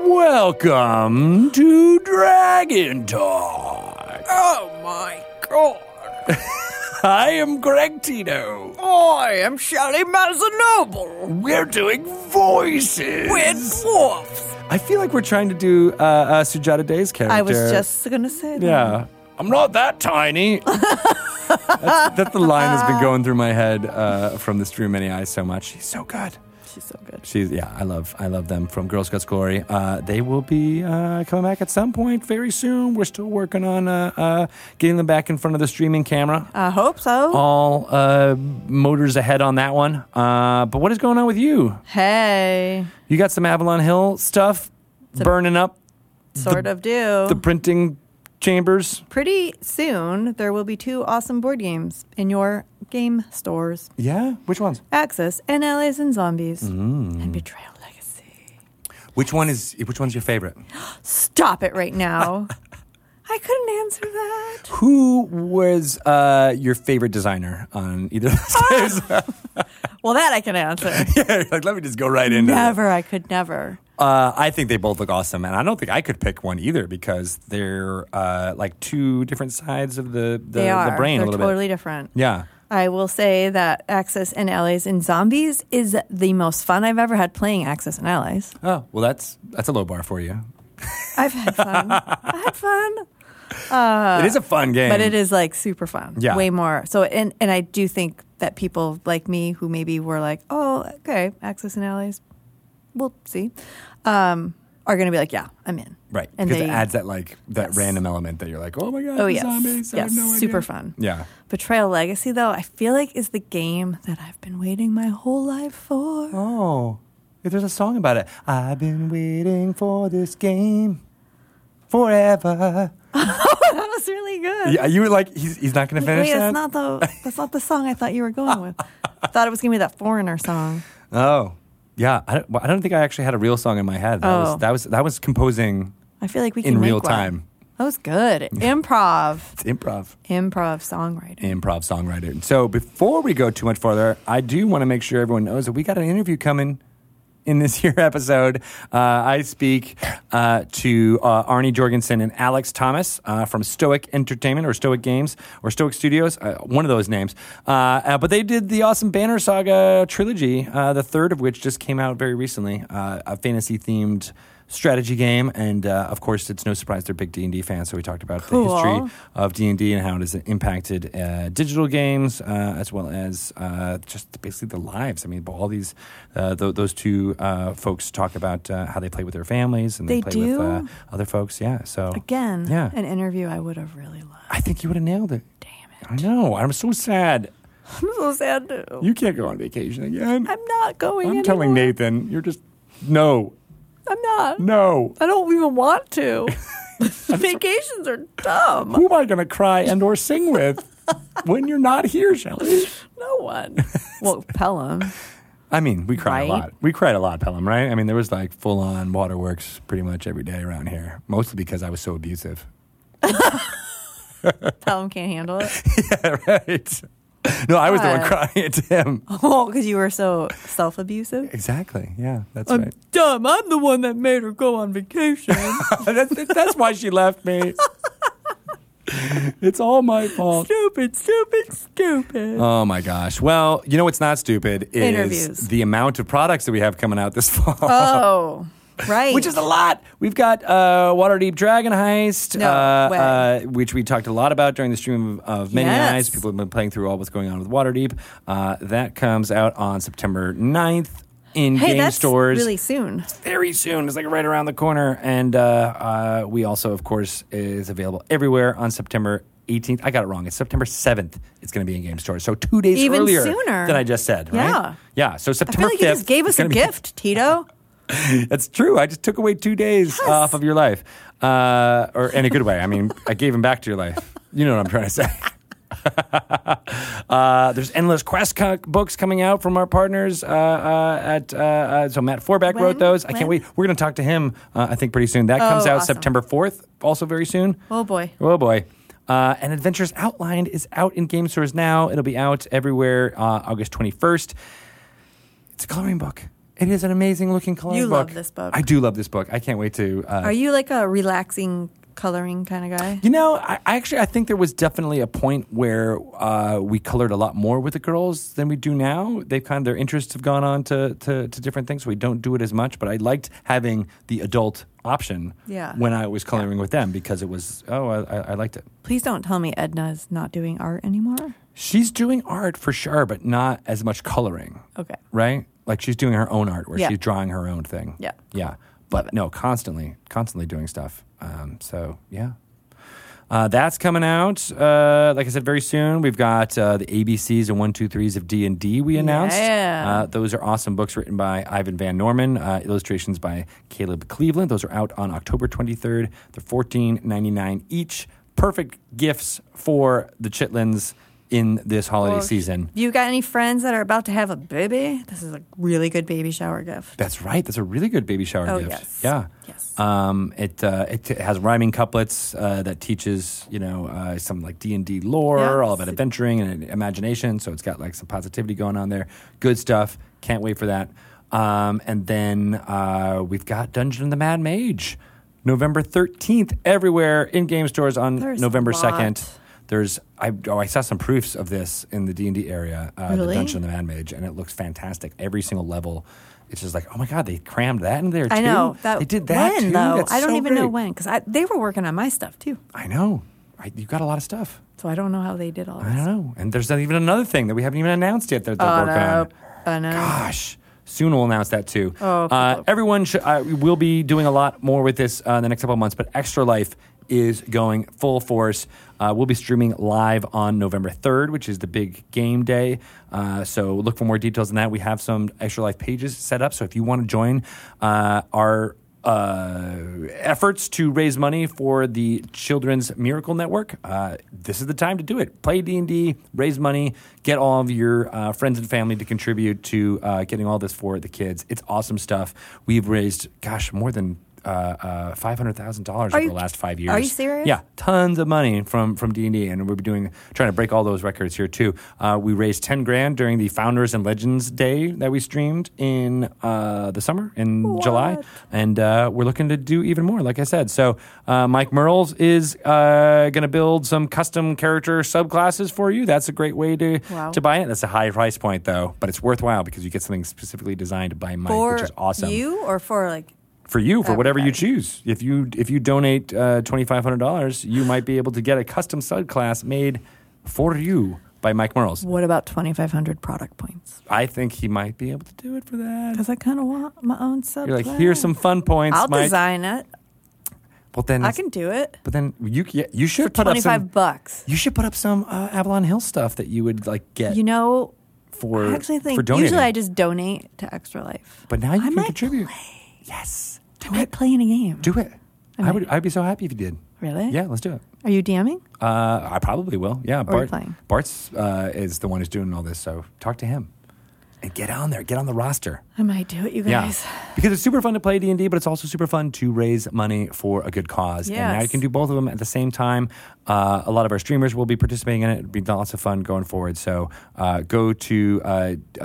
Welcome to Dragon Talk. Oh my god. I am Greg Tito. I am Shelly Mazzanoble. We're doing voices. We're dwarfs. I feel like we're trying to do uh, uh, Sujata Day's character. I was just gonna say that. Yeah. I'm not that tiny. that's, that's the line that's been going through my head uh, from this Drew Many Eyes so much. She's so good. She's so good. She's yeah, I love I love them from Girls Guts Glory. Uh, they will be uh, coming back at some point very soon. We're still working on uh, uh, getting them back in front of the streaming camera. I hope so. All uh, motors ahead on that one. Uh, but what is going on with you? hey, You got some Avalon Hill stuff burning up sort of do. the printing chambers. Pretty soon, there will be two awesome board games in your game stores Yeah, which ones? Axis and Allies and Zombies Mm. and Betrayal Legacy. Which one is which one's your favorite? Stop it right now. I couldn't answer that. Who was uh, your favorite designer on either of those games? Well, that I can answer. yeah, like let me just go right into it. never. I could never. Uh, I think they both look awesome, and I don't think I could pick one either because they're uh, like two different sides of the the, They are. the brain They're a little totally bit. different. Yeah. I will say that Axis and Allies and Zombies is the most fun I've ever had playing Axis and Allies. Oh well, that's that's a low bar for you. I've had fun. I had fun. It is a fun game, Uh, But it is like super fun. Yeah. Way more. So and and I do think that people like me who maybe were like, Oh, okay, Axis and Allies, we'll see. Um, are gonna be like, Yeah, I'm in. right And because they it adds that like that Yes. random element that you're like, oh my god, Oh yes. zombies! Yes. no super fun. Yeah. Betrayal Legacy though, I feel like is the game that I've been waiting my whole life for. Oh, if there's a song about it, I've been waiting for this game forever. that was really good. Yeah, you were like, he's, he's not going to finish Wait, that. that's not the that's not the song I thought you were going with. I thought it was gonna be that foreigner song. oh, yeah. I don't, well, I don't think I actually had a real song in my head. That Oh. was that was that was composing I feel like we can in make real one. time. That was good. Improv. It's improv. Improv songwriting. improv songwriter. So before we go too much farther, I do want to make sure everyone knows that we got an interview coming in this here episode. Uh, I speak uh, to uh, Arnie Jorgensen and Alex Thomas uh, from Stoic Entertainment or Stoic Games or Stoic Studios, uh, one of those names. Uh, but they did the awesome Banner Saga trilogy, the third of which just came out very recently, a fantasy themed strategy game and uh, of course it's no surprise they're big d&d fans so we talked about the history of D&D and how it has impacted uh, digital games uh, as well as uh, just basically the lives. I mean, all these uh, th- those two uh, folks talk about uh, how they play with their families and they, They play do? with uh, other folks. Yeah, so Again, Yeah. an interview I would have really loved. I think you would have nailed it. Damn it! I know. I'm so sad. I'm so sad too. You can't go on vacation again. I'm not going. I'm telling. Nathan, you're just no, I'm not. no. I don't even want to. Vacations are dumb. Who am I going to cry and or sing with when you're not here, Shelley? No one. Well, Pelham. I mean, we cried a lot. We cried a lot, Pelham, right? I mean, there was like full on waterworks pretty much every day around here, mostly because I was so abusive. Pelham can't handle it. yeah, right. No, I was the one crying it to him. Oh, because you were so self-abusive. Exactly. Yeah, that's I'm right. dumb. I'm the one that made her go on vacation. that's, that's why she left me. it's all my fault. stupid, stupid, stupid. Oh my gosh. Well, you know what's not stupid is Interviews. the amount of products that we have coming out this fall. oh, right. which is a lot. We've got uh, Waterdeep Dragon Heist, No uh, uh, which we talked a lot about during the stream of, of Many Yes. Eyes. People have been playing through all what's going on with Waterdeep. Uh, that comes out on September 9th in hey, game that's stores. really soon. very soon. It's like right around the corner. And uh, uh, we also, of course, is available everywhere on September 18th. I got it wrong. It's September 7th. It's going to be in game stores. So two days Even earlier sooner. than I just said, right? Yeah. Yeah. So September I feel like 5th. you just gave us a be- gift, Tito. that's true. I just took away two days off of your life, uh, or in a good way. I mean, I gave them back to your life. You know what I'm trying to say. uh, there's endless quest co- books coming out from our partners uh, uh, at. Uh, uh, so Matt Forbeck When? wrote those. I When? can't wait. We're going to talk to him. Uh, I think pretty soon. That comes Oh, out awesome. September 4th. Also very soon. Oh boy. Oh boy. Uh, and Adventures Outlined is out in game stores now. It'll be out everywhere uh, August 21st. It's a coloring book. It is an amazing looking coloring You book. love this book. I do love this book. I can't wait to. Uh, Are you like a relaxing coloring kind of guy? You know, I, I actually I think there was definitely a point where uh, we colored a lot more with the girls than we do now. They've kind of their interests have gone on to, to, to different things. So we don't do it as much. But I liked having the adult option Yeah. when I was coloring with them because it was oh I, I I liked it. Please don't tell me Edna is not doing art anymore. She's doing art for sure, but not as much coloring, Okay. right? Like she's doing her own art where Yeah. she's drawing her own thing. Yeah. Yeah. But no, constantly, constantly doing stuff. Um, so yeah. Uh, that's coming out. Uh, like I said, very soon. We've got uh, the ABCs and one, two, threes of D and D. We announced. Yeah. Uh, those are awesome books written by Ivan Van Norman. Uh, illustrations by Caleb Cleveland. Those are out on October twenty third. They're fourteen ninety nine each. Perfect gifts for the Chitlins in this holiday Well, season. You got any friends that are about to have a baby? This is a really good baby shower gift. That's right. That's a really good baby shower Oh, gift. yes. Yeah. Yes. Um, it uh, it has rhyming couplets uh, that teaches you know uh, some like D and D lore, Yeah. all about adventuring and imagination. So it's got like some positivity going on there. Good stuff. Can't wait for that. Um, and then uh, we've got Dungeon of the Mad Mage, November thirteenth, everywhere in game stores on There's November a lot. second. There's I oh I saw some proofs of this in the D and D area, uh, the Dungeon of the Mad Mage, and it looks fantastic. Every single level, it's just like oh my god, they crammed that in there. Too? I know that they did that when too. though. That's I don't so even know when because they were working on my stuff too. I know. I, you got a lot of stuff. So I don't know how they did all I don't know. And there's even another thing that we haven't even announced yet that they're Oh, working no. on. I know. Gosh. Soon we'll announce that too. Oh, uh, everyone should, uh, will be doing a lot more with this uh, in the next couple of months, but Extra Life is going full force. Uh, we'll be streaming live on November 3rd, which is the big game day. Uh, so look for more details on that. We have some Extra Life pages set up. So if you want to join uh, our uh, efforts to raise money for the Children's Miracle Network, uh, this is the time to do it. Play D and D, raise money, get all of your uh, friends and family to contribute to getting all this for the kids. It's awesome stuff. We've raised, gosh, more than. Uh, uh, five hundred thousand dollars over you- the last five years. are you serious? Yeah, tons of money from from D and D, and we'll be doing trying to break all those records here too. Uh, we raised ten grand during the Founders and Legends Day that we streamed in uh, the summer in What? July, and uh, we're looking to do even more. Like I said, so uh, Mike Mearls is uh, going to build some custom character subclasses for you. That's a great way to Wow. to buy it. That's a high price point though, but it's worthwhile because you get something specifically designed by Mike, for which is awesome you or for like for you for whatever you choose. If you if you donate uh, twenty five hundred dollars, you might be able to get a custom subclass made for you by Mike Mearls. what about twenty five hundred product points? I think he might be able to do it for that. Because I kind of want my own sub. You're like, here's some fun points, I'll Mike. design it. Well, then, I can do it But then you yeah, you should for put up twenty five some. bucks. You should put up some uh, Avalon Hill stuff that you would like get You know, for I actually for think donating. usually I just donate to Extra Life. but now you I can might contribute. Yes, I might play in a game. do it. I, I would. I'd be so happy if you did. Really? Yeah, let's do it. Are you DMing? Uh, I probably will. Yeah, Bart. playing? Bart's uh, is the one who's doing all this, so talk to him and get on there. Get on the roster. I might do it, you guys. Yeah, because it's super fun to play D and D, but it's also super fun to raise money for a good cause. And now you can do both of them at the same time. Uh, a lot of our streamers will be participating in it. It'll be lots of fun going forward. So uh, go to uh, uh,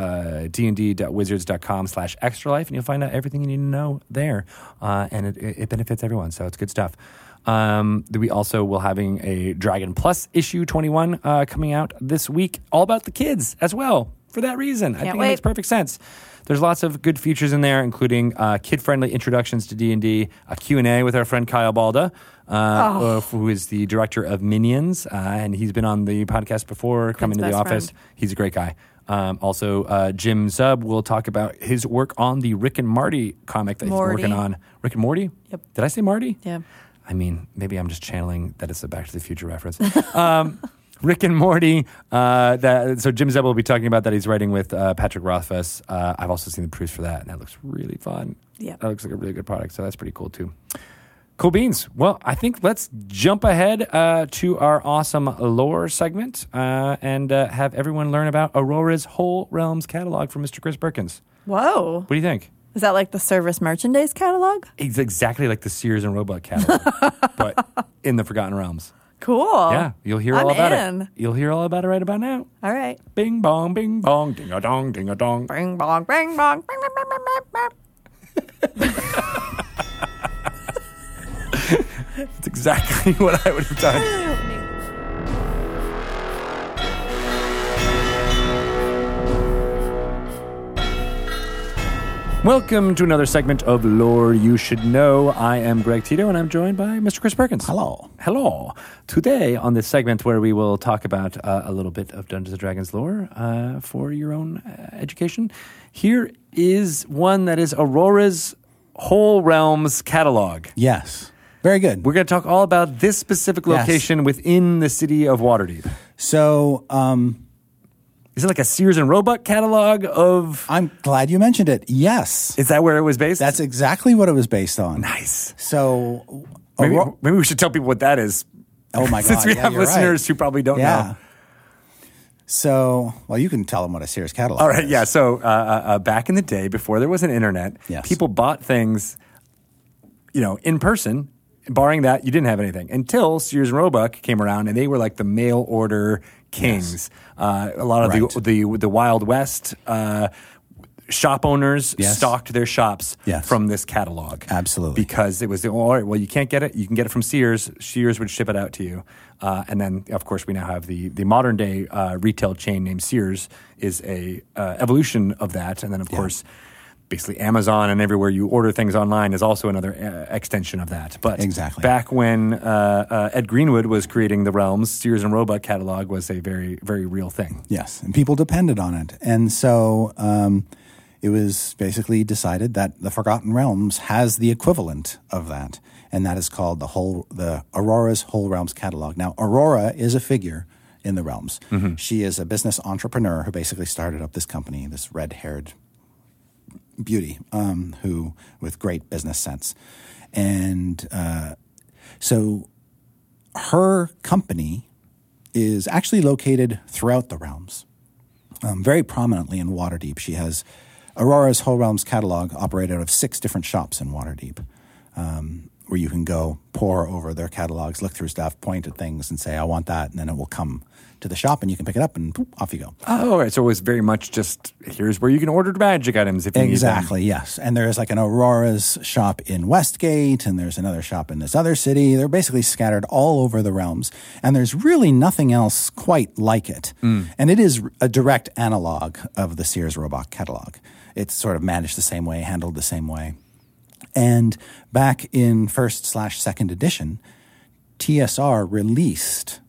dnd.wizards.com slash extra life, and you'll find out everything you need to know there. Uh, and it, it benefits everyone, so it's good stuff. Um, we also will having a Dragon Plus issue 21 uh, coming out this week, all about the kids as well. For that reason, I Can't think it makes perfect sense. There's lots of good features in there, including uh, kid-friendly introductions to D&D, a Q&A with our friend Kyle Balda, uh, Oh. who is the director of Minions, uh, and he's been on the podcast before, coming to the office. friend. He's a great guy. Um, also, uh, Jim Zub will talk about his work on the Rick and Marty comic that Morty. he's working on. Rick and Morty? Yep. Did I say Marty? Yeah. I mean, maybe I'm just channeling that it's a Back to the Future reference. um, Rick and Morty. Uh, that, so Jim Zub will be talking about that. He's writing with uh, Patrick Rothfuss. Uh, I've also seen the proofs for that, and that looks really fun. Yeah. That looks like a really good product. So that's pretty cool too. Cool beans. Well, I think let's jump ahead uh, to our awesome lore segment uh, and uh, have everyone learn about Aurora's whole realms catalog from Mr. Chris Perkins. Whoa. What do you think? Is that like the service merchandise catalog? It's exactly like the Sears and Roebuck catalog, but in the Forgotten Realms. Cool. Yeah, you'll hear all I'm about in. it. You'll hear all about it right about now. All right. Bing bong, bing bong, ding a dong, ding a dong. Bing bong, bing bong, bing, bing, bing, bing, That's exactly what I would have done. Welcome to another segment of Lore You Should Know. I am Greg Tito, and I'm joined by Mr. Chris Perkins. Hello. Hello. Today, on this segment where we will talk about uh, a little bit of Dungeons and Dragons lore uh, for your own uh, education, here is one that is Aurora's Whole Realms catalog. Yes. Very good. We're going to talk all about this specific Yes. location within the city of Waterdeep. So um, Is it like a Sears and Roebuck catalog of? I'm glad you mentioned it. Yes. Is that where it was based? That's exactly what it was based on. nice. So, Maybe, maybe we should tell people what that is. oh my God. Since we yeah, have you're right. listeners who probably don't Yeah. know. So, well, you can tell them what a Sears catalog All right, is. yeah. So uh, uh, uh, back in the day, before there was an internet, Yes. people bought things, you know, in person. Barring that, you didn't have anything until Sears and Roebuck came around, and they were like the mail order kings. Uh, a lot of Right. the, the the Wild West uh, shop owners Yes. stocked their shops Yes. from this catalog. Absolutely. because it was the all right. Well, you can't get it. You can get it from Sears. Sears would ship it out to you, uh, and then of course we now have the the modern day uh, retail chain named Sears is a uh, evolution of that, and then of course. Basically, Amazon and everywhere you order things online is also another uh, extension of that. But Exactly. back when uh, uh, Ed Greenwood was creating the Realms, Sears and Roebuck catalog was a very, very real thing. Yes, and people depended on it. And so um, it was basically decided that the Forgotten Realms has the equivalent of that, and that is called the whole the Aurora's Whole Realms catalog. Now, Aurora is a figure in the realms. She is a business entrepreneur who basically started up this company, this red-haired beauty, um, who with great business sense, and uh, so her company is actually located throughout the realms, um, very prominently in Waterdeep. She has Aurora's Whole Realms catalog operated out of six different shops in Waterdeep, um, where you can go pour over their catalogs, look through stuff, point at things, and say, "I want that," and then it will come to the shop, and you can pick it up, and poof, off you go. Oh, all right. So it was very much just here's where you can order magic items if you need them. Exactly, yes. And there's like an Aurora's shop in Westgate, and there's another shop in this other city. They're basically scattered all over the realms, and there's really nothing else quite like it. Hmm. And it is a direct analog of the Sears Roebuck catalog. It's sort of managed the same way, handled the same way. And back in first slash second edition, TSR released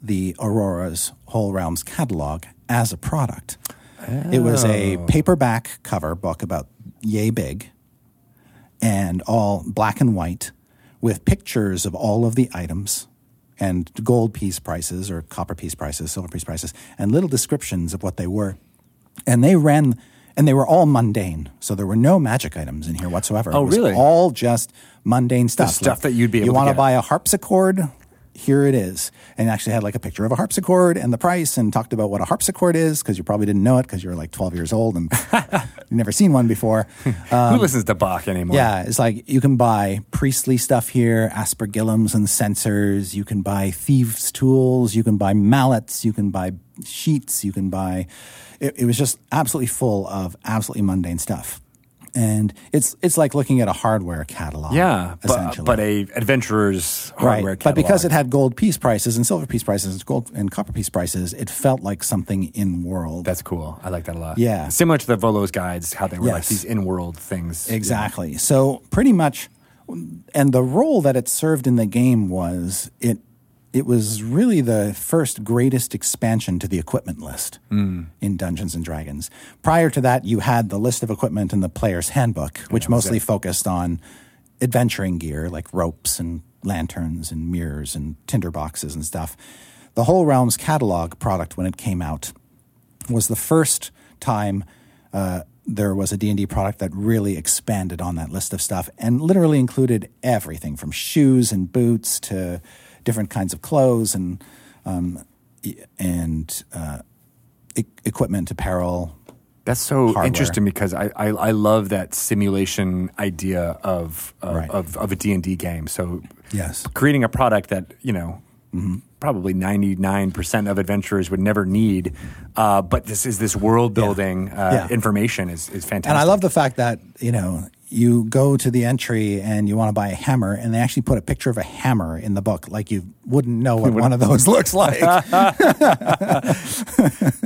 the Aurora's Whole Realms catalog as a product. It was a oh. paperback cover book about yay big and all black and white with pictures of all of the items and gold piece prices or copper piece prices, silver piece prices, and little descriptions of what they were. And they ran, and they were all mundane. So there were no magic items in here whatsoever. Oh, it was really? All just mundane stuff. stuff that you'd be able You to want to buy a harpsichord? Here it is. And actually had like a picture of a harpsichord and the price and talked about what a harpsichord is because you probably didn't know it because you were like 12 years old and you've never seen one before. Who um, listens to Bach anymore? Yeah, it's like you can buy priestly stuff here, aspergillums and censers. You can buy thieves' tools. You can buy mallets. You can buy sheets. You can buy. It, it was just absolutely full of absolutely mundane stuff, and it's it's like looking at a hardware catalog. Yeah, essentially. but a adventurer's Right, hardware but because it had gold piece prices and silver piece prices and gold and copper piece prices, it felt like something in world. That's cool. I like that a lot. Yeah. Similar to the Volo's guides, how they were like these in-world things. Exactly. So pretty much, and the role that it served in the game was it. It was really the first greatest expansion to the equipment list in Dungeons and Dragons. Prior to that, you had the list of equipment in the player's handbook, which mostly focused on adventuring gear like ropes and lanterns and mirrors and tinder boxes and stuff. The whole Realms catalog product, when it came out, was the first time uh, there was a D&D product that really expanded on that list of stuff and literally included everything from shoes and boots to different kinds of clothes and um, and uh, e- equipment, apparel. That's so hardware. interesting because I, I, I love that simulation idea of uh, Right. of, of a D and D game. So Yes. creating a product that you know probably 99% of adventurers would never need. Uh, but this is this world building uh, Yeah. information is, is fantastic. And I love the fact that, you know, you go to the entry and you want to buy a hammer, and they actually put a picture of a hammer in the book, like you wouldn't know what one of those looks like.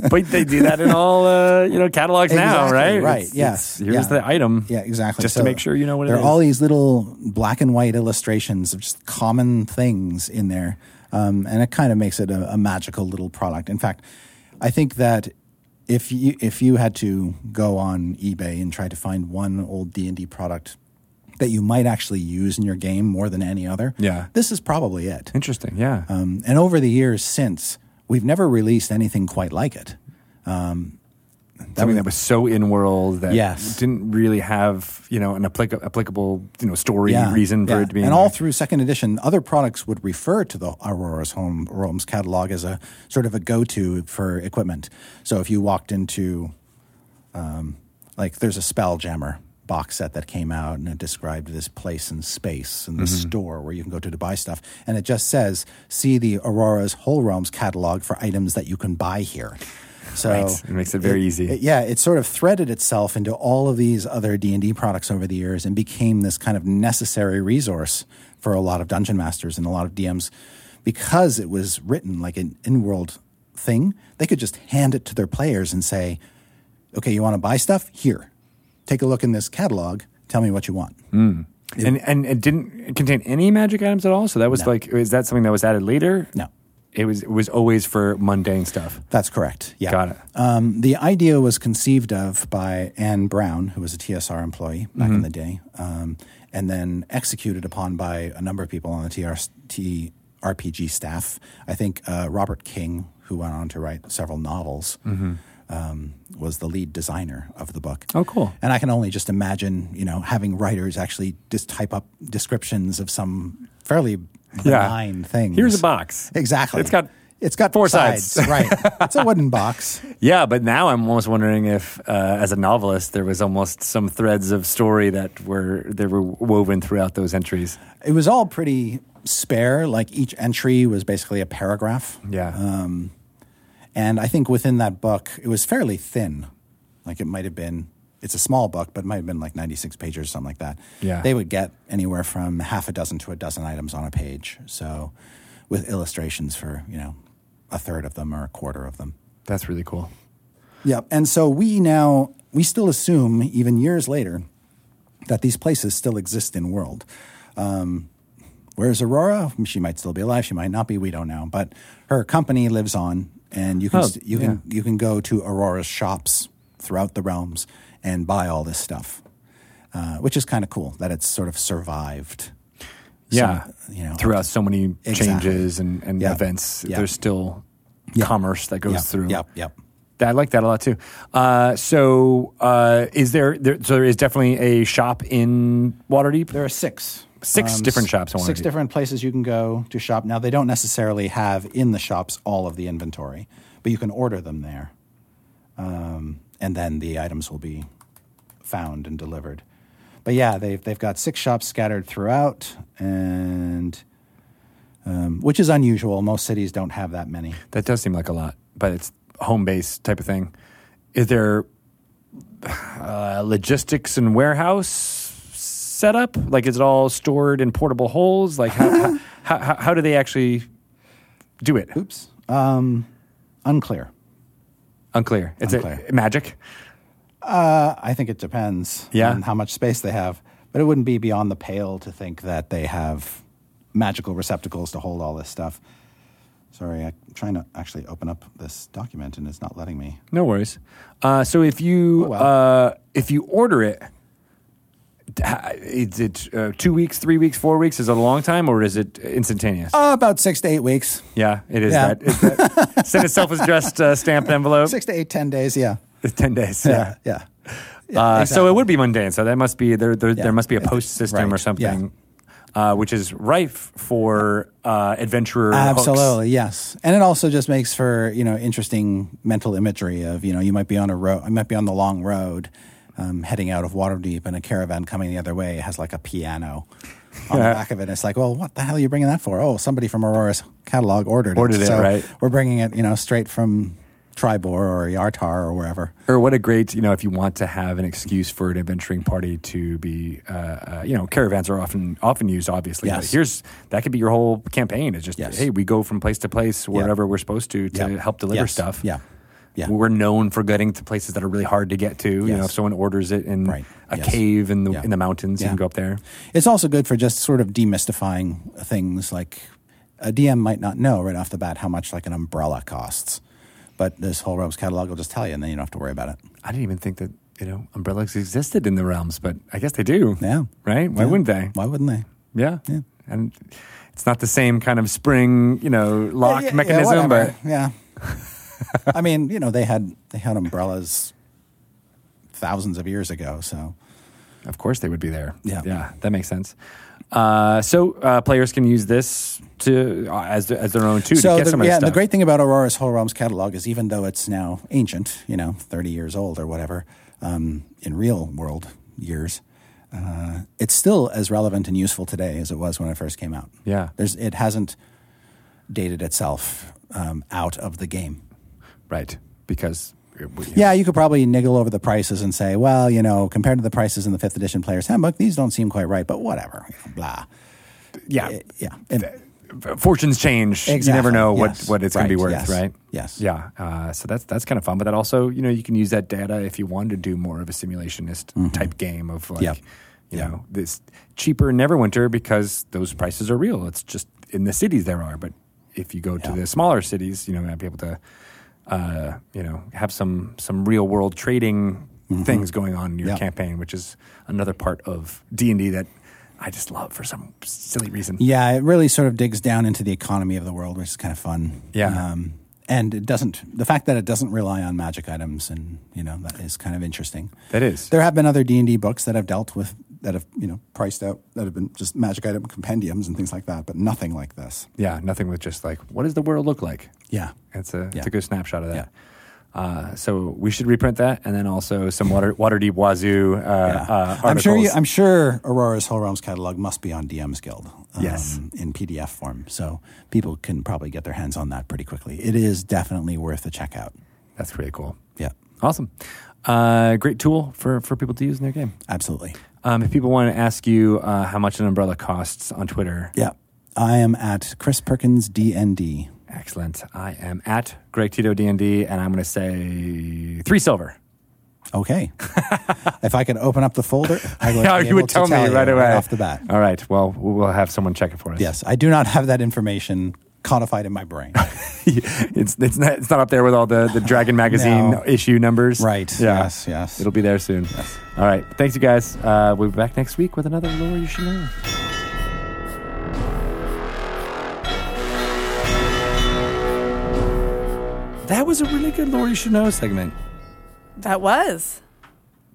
but they do that in all uh, you know catalogs now, right? right, It's- yes, it's- here's yeah. the item. Yeah, exactly. Just So to make sure you know what it is. There are all these little black and white illustrations of just common things in there, um, and it kind of makes it a, a magical little product. In fact, I think that if you if you had to go on eBay and try to find one old D and D product that you might actually use in your game more than any other, Yeah. this is probably it. Interesting. Yeah. Um, and over the years since, we've never released anything quite like it. Something that was so in world that Yes. didn't really have you know an applica- applicable you know story reason for yeah. it to be. And all through second edition, other products would refer to the Aurora's Whole Realms catalog as a sort of a go-to for equipment. So if you walked into, um, like, there's a Spelljammer box set that came out and it described this place in space and the Mm-hmm. store where you can go to to buy stuff, and it just says, "See the Aurora's Whole Realms catalog for items that you can buy here." So Right. It makes it very easy. it- yeah, it sort of threaded itself into all of these other D and D products over the years, and became this kind of necessary resource for a lot of dungeon masters and a lot of DMs, because it was written like an in-world thing. They could just hand it to their players and say, "Okay, you want to buy stuff? Here, take a look in this catalog. Tell me what you want." Hmm. and and it didn't contain any magic items at all. So that was No. like, is that something that was added later? No. It was it was always for mundane stuff. That's correct. Yeah. Got it. Um, the idea was conceived of by Anne Brown, who was a TSR employee back Mm-hmm. in the day, um, and then executed upon by a number of people on the TR, TRPG staff. I think uh, Robert King, who went on to write several novels, um, was the lead designer of the book. Mm-hmm. Oh, cool. And I can only just imagine, you know, having writers actually just type up descriptions of some fairly benign things. Here's a box. Exactly. It's got it's got four sides. right. It's a wooden box. Yeah, but now I'm almost wondering if, uh, as a novelist, there was almost some threads of story that were they were woven throughout those entries. It was all pretty spare. Like each entry was basically a paragraph. Yeah, Um, And I think within that book, it was fairly thin. Like it might have been, it's a small book, but it might have been like 96 pages or something like that. Yeah. They would get anywhere from half a dozen to a dozen items on a page. So with illustrations for, you know, a third of them or a quarter of them. that's really cool. Yep. And so we now, we still assume, even years later, that these places still exist in world. Um, where's Aurora? She might still be alive. She might not be. We don't know. But her company lives on, and you can Oh, st- you can you can go to Aurora's shops throughout the realms and buy all this stuff, uh, which is kind of cool that it's sort of survived. Yeah, some, you know, throughout so many Exactly. changes and, and Yeah. events, Yeah. there's still Yeah. commerce that goes Yep, through. Yep. Yep. I like that a lot too. Uh, so, uh, is there, there? So there is definitely a shop in Waterdeep. There are six. Um, Six different shops in Six different places you can go to shop. Now, they don't necessarily have in the shops all of the inventory, but you can order them there. Um, and then the items will be found and delivered. But yeah, they've, they've got six shops scattered throughout, and um, which is unusual. Most cities don't have that many. That does seem like a lot, but it's home base type of thing. Is there uh, logistics and warehouse setup? Like, is it all stored in portable holes? Like, how, how, how, how do they actually do it? Oops. Um, unclear. Unclear. It's Unclear. A, magic. Uh, I think it depends Yeah. on how much space they have. But it wouldn't be beyond the pale to think that they have magical receptacles to hold all this stuff. Sorry, I'm trying to actually open up this document and it's not letting me. No worries. Uh, so if you Oh, well. uh, if you order it, is it uh, two weeks, three weeks, four weeks? Is it a long time or is it instantaneous? Uh, about six to eight weeks. yeah, it is yeah. that. Is that send a self-addressed uh, stamped envelope. Six to eight, ten days, yeah. It's ten days. Yeah. Yeah. yeah. Uh, So it would be mundane. So that must be there. There, Yeah. there must be a post system right. or something, uh, which is rife for uh, adventurer. hooks. Absolutely, yes. And it also just makes for, you know, interesting mental imagery of, you know, you might be on a road, you might be on the long road um, heading out of Waterdeep and a caravan coming the other way has like a piano on the back of it. It's like, well, what the hell are you bringing that for? Oh, somebody from Aurora's catalog ordered, Ordered it, so right. We're bringing it, you know, straight from Triboar or Yartar or wherever. Or what a great, you know, if you want to have an excuse for an adventuring party to be, uh, uh, you know, caravans are often often used, obviously. But Yes. here's that could be your whole campaign. It's just, Yes. hey, we go from place to place wherever we're supposed to to Yeah. help deliver Yes. stuff. Yeah. Yeah. We're known for getting to places that are really hard to get to. You know, if someone orders it in Right. a Yes. cave in the Yeah. in the mountains, you can go up there. It's also good for just sort of demystifying things like a DM might not know right off the bat how much like an umbrella costs. But this whole Realms catalog will just tell you and then you don't have to worry about it. I didn't even think that you know umbrellas existed in the realms, but I guess they do. Yeah. Right? Why Yeah. wouldn't they? Why wouldn't they? Yeah. Yeah. And it's not the same kind of spring, you know, lock Yeah, yeah, mechanism, but yeah. I mean, you know, they had they had umbrellas thousands of years ago, so Of course, they would be there. Yeah. yeah, that makes sense. Uh, so uh, players can use this to uh, as as their own too so to get the, yeah, the great thing about Aurora's Whole Realms catalog is even though it's now ancient, you know, thirty years old or whatever, um, in real world years, uh, it's still as relevant and useful today as it was when it first came out. Yeah. There's it hasn't dated itself um, out of the game. right? Because it, we- Yeah, you could probably niggle over the prices and say, well, you know, compared to the prices in the fifth edition player's handbook, these don't seem quite right, but whatever. Blah. yeah, yeah. And- fortunes change. You never know what, Yes. what it's going to be worth, Yes. right? Yes. Yeah. Uh, so that's that's kind of fun. But that also, you know, you can use that data if you wanted to do more of a simulationist type game of like, Yep. you Mm-hmm. Know, this cheaper in Neverwinter because those prices are real. It's just in the cities there are, but if you go to the smaller cities, you know, you might be able to, uh, you know, have some some real world trading things going on in your Mm-hmm. Campaign, which is another part of D and D that. I just love for some silly reason. Yeah, it really sort of digs down into the economy of the world, which is kind of fun. Yeah. Um, and it doesn't, the fact that it doesn't rely on magic items and, you know, that is kind of interesting. That is. There have been other D&D books that have dealt with, that have, you know, priced out, that have been just magic item compendiums and things like that, but nothing like this. Yeah, nothing with just like, what does the world look like? Yeah. It's a, it's a good snapshot of that. Yeah. Uh, so we should reprint that, and then also some water water deep wazoo. Uh, Yeah. uh, I'm sure. You. I'm sure Aurora's Whole Realms catalog must be on DM's Guild. um, Yes. in PDF form, so people can probably get their hands on that pretty quickly. It is definitely worth a checkout. That's pretty cool. Yeah, Awesome. Uh, great tool for, for people to use in their game. absolutely. Um, if people want to ask you uh, how much an umbrella costs on Twitter, Yeah, I am at Chris Perkins DND. Excellent. I am at Greg Tito DND, and I'm going to say three silver. Okay, if I could open up the folder, I would Yeah, you would to tell me right away off the bat. All right. Well, we'll have someone check it for us. Yes, I do not have that information codified in my brain. it's it's not it's not up there with all the the Dragon magazine No. issue numbers. right? Yeah. Yes. Yes. It'll be there soon. Yes. All right. Thanks, you guys. Uh, we'll be back next week with another lore you should know. That was a really good should know segment. That was.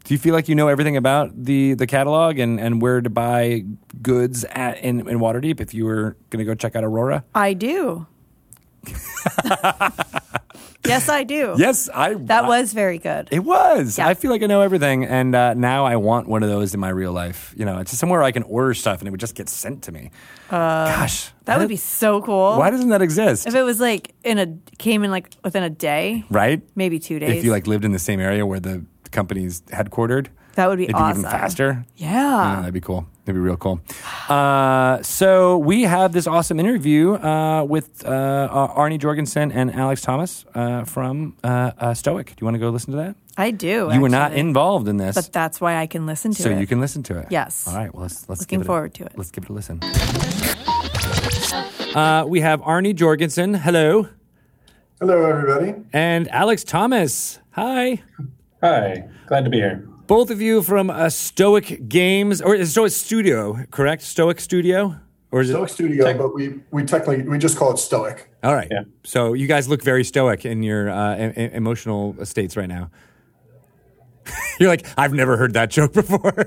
Do you feel like you know everything about the the catalog and, and where to buy goods at in, in Waterdeep if you were going to go check out Aurora? I do. yes, I do. Yes, I. That I- was very good. It was. Yeah. I feel like I know everything, and uh, now I want one of those in my real life. You know, it's somewhere I can order stuff and it would just get sent to me. Gosh, Uh, That would be so cool. Why doesn't that exist? if it was like in a came in like within a day, right? maybe two days. If you like lived in the same area where the company's headquartered, that would be it'd awesome. be even faster. Yeah. Yeah, that'd be cool. That'd be real cool. Uh, so we have this awesome interview uh, with uh, Arnie Jorgensen and Alex Thomas uh, from uh, uh, Stoic. Do you want to go listen to that? I do. You were not involved in this, but that's why I can listen to so it. So you can listen to it. Yes. All right. Well, let's let's Looking give it forward a, to it. Let's give it a listen. Uh, we have Arnie Jorgensen. Hello. Hello, everybody. And Alex Thomas. Hi. Hi, glad to be here. Both of you from uh, Stoic Games or Stoic Studio, correct? Stoic Studio, or is Stoic it? Studio, but we we technically we just call it Stoic. All right. Yeah. So you guys look very stoic in your uh, e- emotional states right now. You're like, I've never heard that joke before.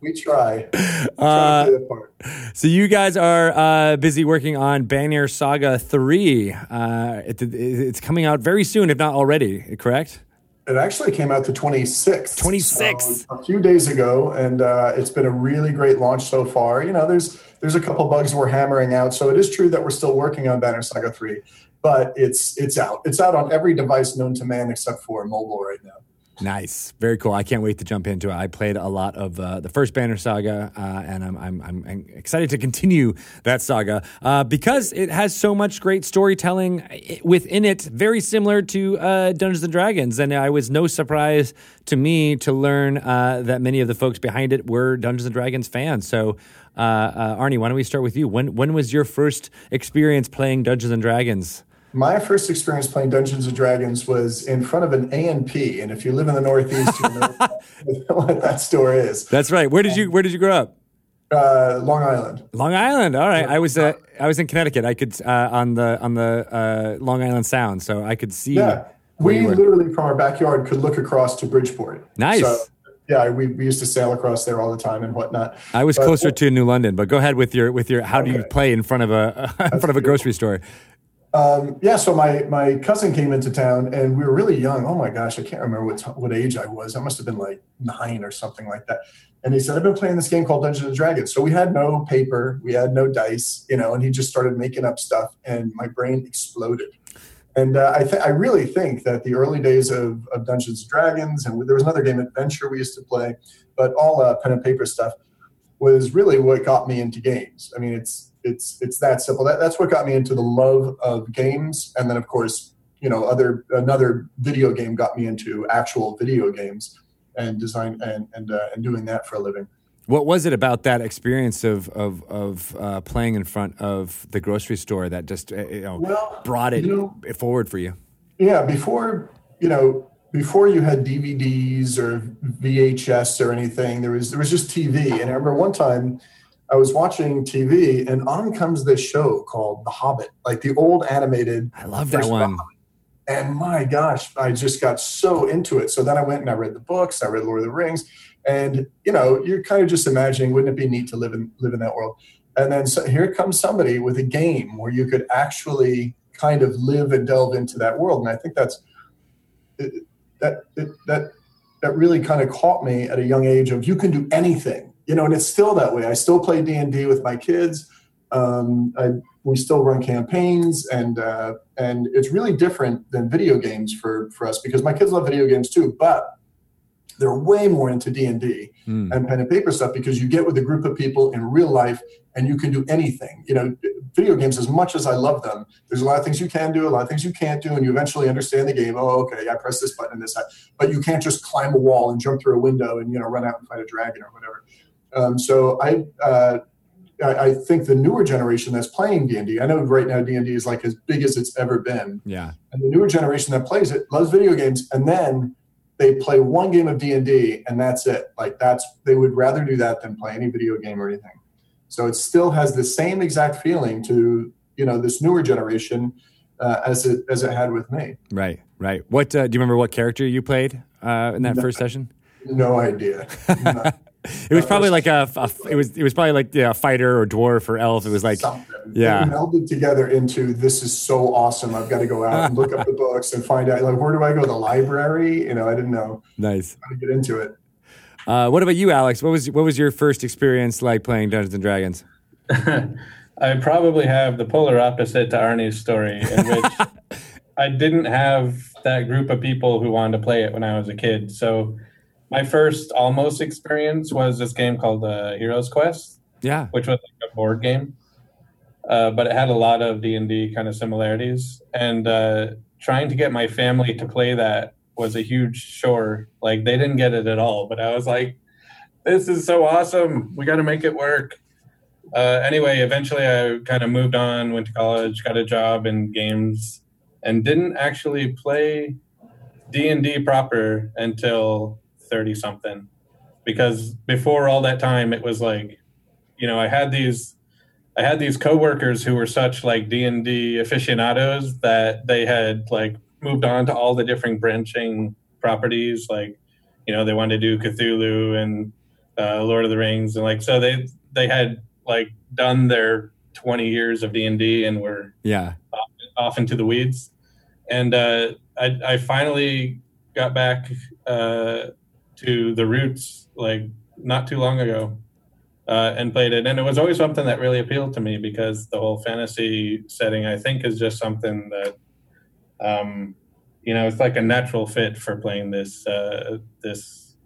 We try. We try Uh, to play the part. so you guys are uh, busy working on Banner Saga Three. Uh, it, it's coming out very soon, if not already. Correct? It actually came out the 26th. 26th. So a few days ago, and uh, it's been a really great launch so far. You know, there's there's a couple bugs we're hammering out, so it is true that we're still working on Banner Saga 3, but it's it's out. It's out on every device known to man except for mobile right now. Nice, very cool. I can't wait to jump into it. I played a lot of uh, the first Banner Saga, uh, and I'm, I'm, I'm excited to continue that saga uh, because it has so much great storytelling within it, very similar to uh, Dungeons and Dragons. And I was no surprise to me to learn uh, that many of the folks behind it were Dungeons and Dragons fans. So. Uh, Arnie, why don't we start with you? When when was your first experience playing Dungeons and Dragons? My first experience playing Dungeons and Dragons was in front of an A and P, and if you live in the Northeast, you know what that store is. That's right. Where did you Where did you grow up? Uh, Long Island. Long Island. All right. I was uh, I was in Connecticut. I could uh, on the on the uh, Long Island Sound, so I could see. Yeah, we literally from our backyard could look across to Bridgeport. Nice. So, yeah, we, we used to sail across there all the time and whatnot. I was but, closer to New London, but go ahead with your with your. How okay. do you play in front of a in front of a grocery store? Um, yeah, so my my cousin came into town, and we were really young. Oh my gosh, I can't remember what what age I was. I must have been like nine or something like that. And he said, "I've been playing this game called Dungeons and Dragons." So we had no paper, we had no dice, you know, and he just started making up stuff, and my brain exploded. And uh, I th- I really think that the early days of, of Dungeons and Dragons, and there was another game, Adventure, we used to play, but all uh, pen and paper stuff was really what got me into games. I mean, it's it's it's that simple. That, that's what got me into the love of games, and then of course, you know, other another video game got me into actual video games and design and and uh, and doing that for a living. What was it about that experience of of, of uh, playing in front of the grocery store that just uh, you know well, brought it you know, forward for you? Yeah, before you know before you had DVDs or VHS or anything, there was there was just TV. And I remember one time I was watching TV and on comes this show called The Hobbit, like the old animated. I love that one. Hobbit. And my gosh, I just got so into it. So then I went and I read the books. I read Lord of the Rings, and you know, you're kind of just imagining, wouldn't it be neat to live in live in that world? And then so here comes somebody with a game where you could actually kind of live and delve into that world. And I think that's that that that really kind of caught me at a young age of you can do anything you know, and it's still that way. I still play D and D with my kids. Um, I, we still run campaigns, and uh, and it's really different than video games for for us because my kids love video games too, but they're way more into d&d mm. and pen and paper stuff because you get with a group of people in real life and you can do anything you know video games as much as i love them there's a lot of things you can do a lot of things you can't do and you eventually understand the game oh okay i press this button and this but you can't just climb a wall and jump through a window and you know run out and fight a dragon or whatever um, so I, uh, I think the newer generation that's playing D and D. I know right now D and D is like as big as it's ever been. Yeah. And the newer generation that plays it loves video games, and then they play one game of D and D, and that's it. Like that's they would rather do that than play any video game or anything. So it still has the same exact feeling to you know this newer generation uh, as it as it had with me. Right. Right. What uh, do you remember? What character you played uh, in that no, first session? No idea. it was probably like a, a, it was it was probably like yeah, a fighter or dwarf or elf. It was like Something. yeah, they melded together into this is so awesome. I've got to go out and look up the books and find out like where do I go? The library? You know, I didn't know. Nice. How to get into it. Uh, what about you, Alex? What was what was your first experience like playing Dungeons and Dragons? I probably have the polar opposite to Arnie's story, in which I didn't have that group of people who wanted to play it when I was a kid. So my first almost experience was this game called uh, Heroes Quest. Yeah, which was like a board game, uh, but it had a lot of D and D kind of similarities. And uh, trying to get my family to play that was a huge chore. Like they didn't get it at all, but I was like, "This is so awesome! We got to make it work." Uh, anyway, eventually I kind of moved on, went to college, got a job in games, and didn't actually play D and D proper until 30 something because before all that time it was like you know i had these i had these coworkers who were such like d&d aficionados that they had like moved on to all the different branching properties. Like you know they wanted to do cthulhu and uh, lord of the rings. And like so they they had like done their 20 years of d&d and were yeah. off, off into the weeds. And uh, I, I finally got back uh, to the roots like not too long ago uh, and played it, and it was always something that really appealed to me because the whole fantasy setting, I think, is just something that, um, you know, it's like a natural fit for playing this uh, this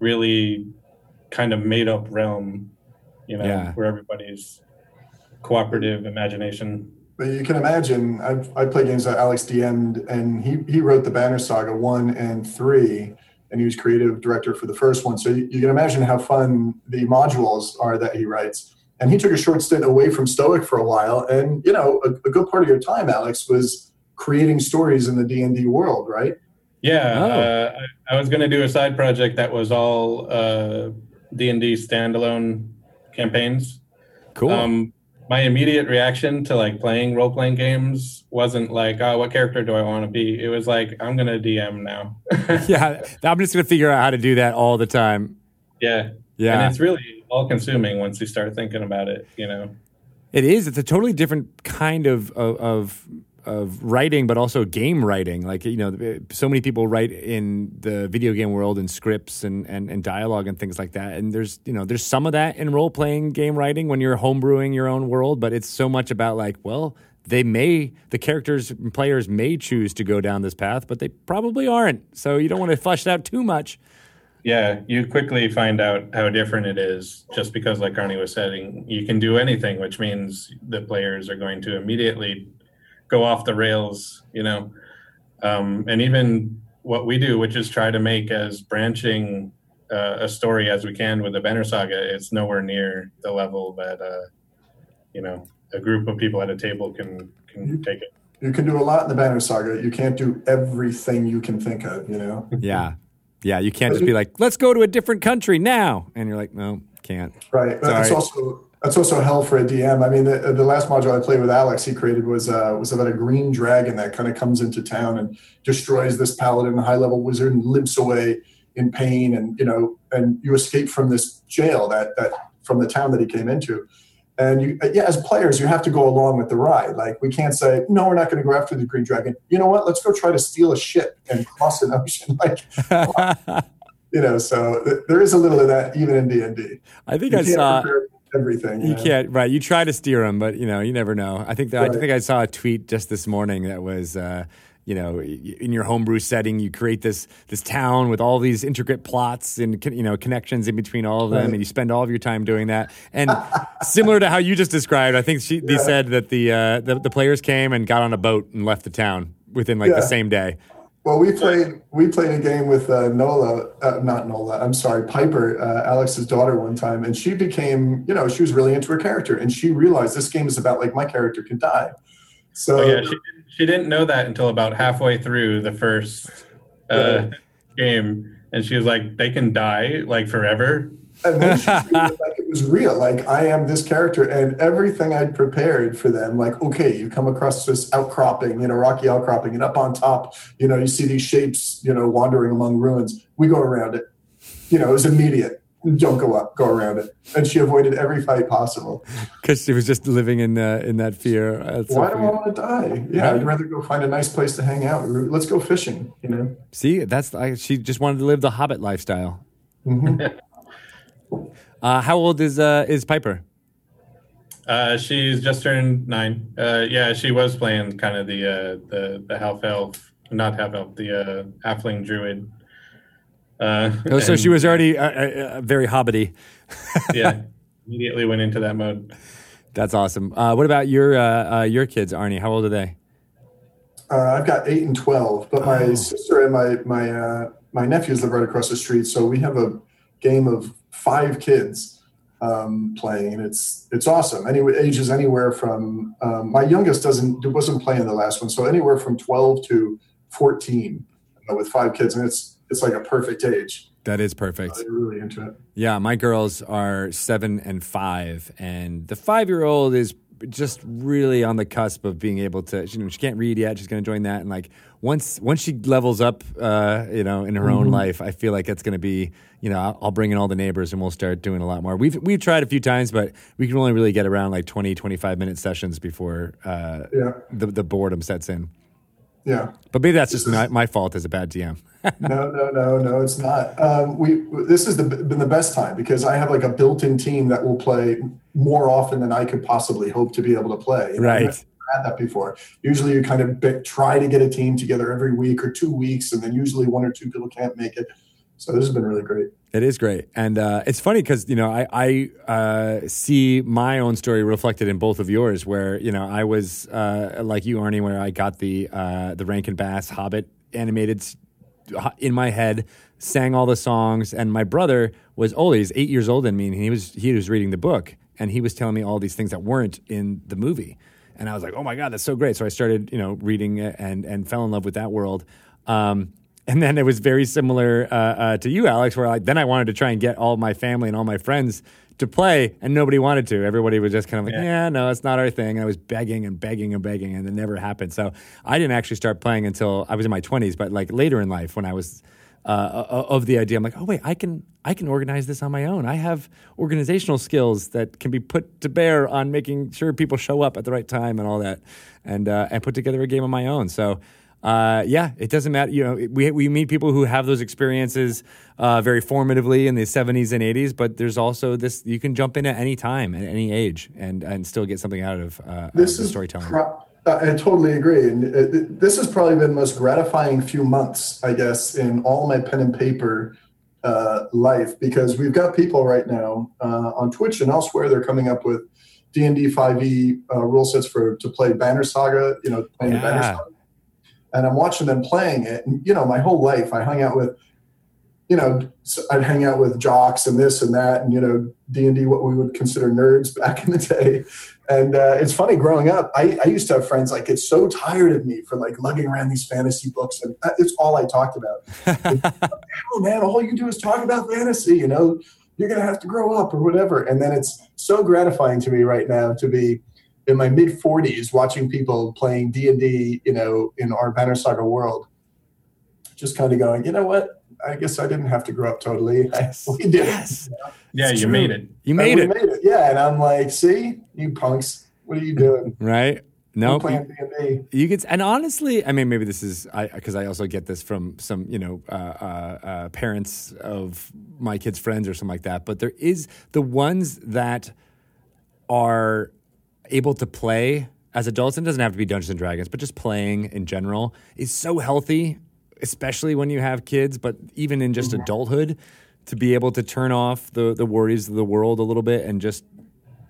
really kind of made up realm, you know, Yeah. where everybody's cooperative imagination. But you can imagine, I've, I play games that Alex DM'd, and he, he wrote the Banner Saga 1 and 3, and he was creative director for the first one. So you, you can imagine how fun the modules are that he writes. And he took a short stint away from Stoic for a while. And, you know, a, a good part of your time, Alex, was creating stories in the D&D world, right? Yeah, Oh. uh, I, I was going to do a side project that was all uh, D and D standalone campaigns. Cool. Um, my immediate reaction to like playing role playing games wasn't like, oh, what character do I want to be? It was like, I'm going to DM now. yeah, I'm just gonna figure out how to do that all the time. yeah, Yeah, and it's really all consuming once you start thinking about it. You know. It is. It's a totally different kind of of of, of writing, but also game writing. Like you know, so many people write in the video game world and scripts and, and, and dialogue and things like that. And there's you know there's some of that in role playing game writing when you're homebrewing your own world, but it's so much about like well. They may, the characters and players may choose to go down this path, but they probably aren't. So you don't want to flush it out too much. Yeah, you quickly find out how different it is just because, like Arnie was saying, you can do anything, which means the players are going to immediately go off the rails, you know. Um, and even what we do, which is try to make as branching uh, a story as we can with the Banner Saga, it's nowhere near the level that, uh, you know, a group of people at a table can can take it. You can do a lot in the Banner Saga. You can't do everything you can think of, you know? Yeah. Yeah. You can't just be like, let's go to a different country now. And you're like, no, can't. Right. But That's Sorry. also that's also hell for a DM. I mean, the, the last module I played with Alex, he created was uh, was about a green dragon that kind of comes into town and destroys this paladin, high level wizard, and limps away in pain. And you know, and you escape from this jail that that from the town that he came into. And you, yeah, as players, you have to go along with the ride. Like we can't say, no, we're not going to go after the green dragon. You know what? Let's go try to steal a ship and cross an ocean. Like, you know, so th- there is a little of that even in D and D. I think You I saw. prepare everything. You know? can't, right? You try to steer them, but you know, you never know. I think that, I think I saw a tweet just this morning that was, uh, you know, in your homebrew setting, you create this this town with all these intricate plots and you know connections in between all of them, Right. and you spend all of your time doing that. And similar to how you just described, I think she, they said that the, uh, the the players came and got on a boat and left the town within like the same day. Well, we played we played a game with uh, Nola, uh, not Nola. I'm sorry, Piper, uh, Alex's daughter, one time, and she became, you know, she was really into her character, and she realized this game is about like my character can die. So Oh, yeah, she, she didn't know that until about halfway through the first uh, game, and she was like, "They can die like forever." And then she it like it was real. Like I am this character, and everything I'd prepared for them. Like, okay, you come across this outcropping, you know, rocky outcropping, and up on top, you know, you see these shapes, you know, wandering among ruins. We go around it. You know, it was immediate. Don't go up, go around it. And she avoided every fight possible. Because she was just living in uh, in that fear. That's Why do I want to die? Yeah, I'd rather go find a nice place to hang out. Let's go fishing. You know. See, that's like she just wanted to live the Hobbit lifestyle. Mhm. Uh, how old is uh, is Piper? Uh, she's just turned nine. Uh, yeah, she was playing kind of the uh, the the half elf, not half elf, the uh, halfling druid. Uh, Oh, so and, she was already uh, uh, uh, very hobbity. yeah, immediately went into that mode. That's awesome. Uh, what about your uh, uh, your kids, Arnie? How old are they? Uh, I've got eight and twelve, but my sister and my my uh, my nephews live right across the street, so we have a game of five kids um, playing, and it's it's awesome. Anyway, ages anywhere from um, my youngest doesn't wasn't playing the last one, so anywhere from twelve to fourteen uh, with five kids, and it's it's like a perfect age. That is perfect. They're really into it. Yeah, my girls are seven and five, and the five year old is just really on the cusp of being able to. You know, she can't read yet. She's going to join that, and like once once she levels up, uh, you know, in her own life, I feel like it's going to be. You know, I'll, I'll bring in all the neighbors, and we'll start doing a lot more. We've we've tried a few times, but we can only really get around like 20, 25 minute sessions before uh, Yeah. the the boredom sets in. Yeah. But maybe that's just my, my fault as a bad DM. no, no, no, no, it's not. Um, we this has the, been the best time because I have like a built-in team that will play more often than I could possibly hope to be able to play. Know, Right. never Had that before. Usually, you kind of try to get a team together every week or two weeks, and then usually one or two people can't make it. So this has been really great. It is great, and uh, it's funny because you know I, I uh, see my own story reflected in both of yours. Where you know I was uh, like you, Arnie, where I got the uh, the Rankin Bass Hobbit animated in my head, sang all the songs, and my brother was. He's eight years older than me, and he was he was reading the book, and he was telling me all these things that weren't in the movie, and I was like, oh my god, that's so great. So I started you know reading and and fell in love with that world. Um, and then it was very similar uh, uh, to you, Alex, where I, then I wanted to try and get all my family and all my friends to play, and nobody wanted to. Everybody was just kind of like, yeah, Yeah. no, it's not our thing. And I was begging and begging and begging, and it never happened. So I didn't actually start playing until I was in my 20s, but like later in life when I was uh, of the idea, I'm like, oh, wait, I can, I can organize this on my own. I have organizational skills that can be put to bear on making sure people show up at the right time and all that, and, uh, and put together a game of my own. So uh, yeah, it doesn't matter. You know, we we meet people who have those experiences uh, very formatively in the '70s and '80s, but there's also this. You can jump in at any time, at any age, and and still get something out of, uh, This of is storytelling. pro- uh, I totally agree, and uh, th- this has probably been the most gratifying few months, I guess, in all my pen and paper uh, life because we've got people right now uh, on Twitch and elsewhere. They're coming up with D and D five E rule sets for to play Banner Saga. You know, playing the Banner Saga, and I'm watching them playing it. And you know, my whole life I hung out with. You know, I'd hang out with jocks and this and that, and you know, D and D, what we would consider nerds back in the day. And uh, it's funny growing up, I, I used to have friends like get so tired of me for like lugging around these fantasy books, and that- it's all I talked about. oh man, all you do is talk about fantasy. You know, you're gonna have to grow up or whatever. And then it's so gratifying to me right now to be in my mid 40s watching people playing D and D. You know, in our Banner Saga world, just kind of going, you know what? I guess I didn't have to grow up totally. I, we did. Yes, Yeah, It's you true. made it. you made it Made it. Yeah, and I'm like, see, you punks, what are you doing? right. No, Nope. playing D and D. You get, and honestly, I mean, maybe this is because I, also get this from some, you know, uh, uh, uh, parents of my kids' friends or something like that. But there is the ones that are able to play as adults, and it doesn't have to be Dungeons and Dragons, but just playing in general is so healthy, especially when you have kids. But even in just adulthood, to be able to turn off the the worries of the world a little bit and just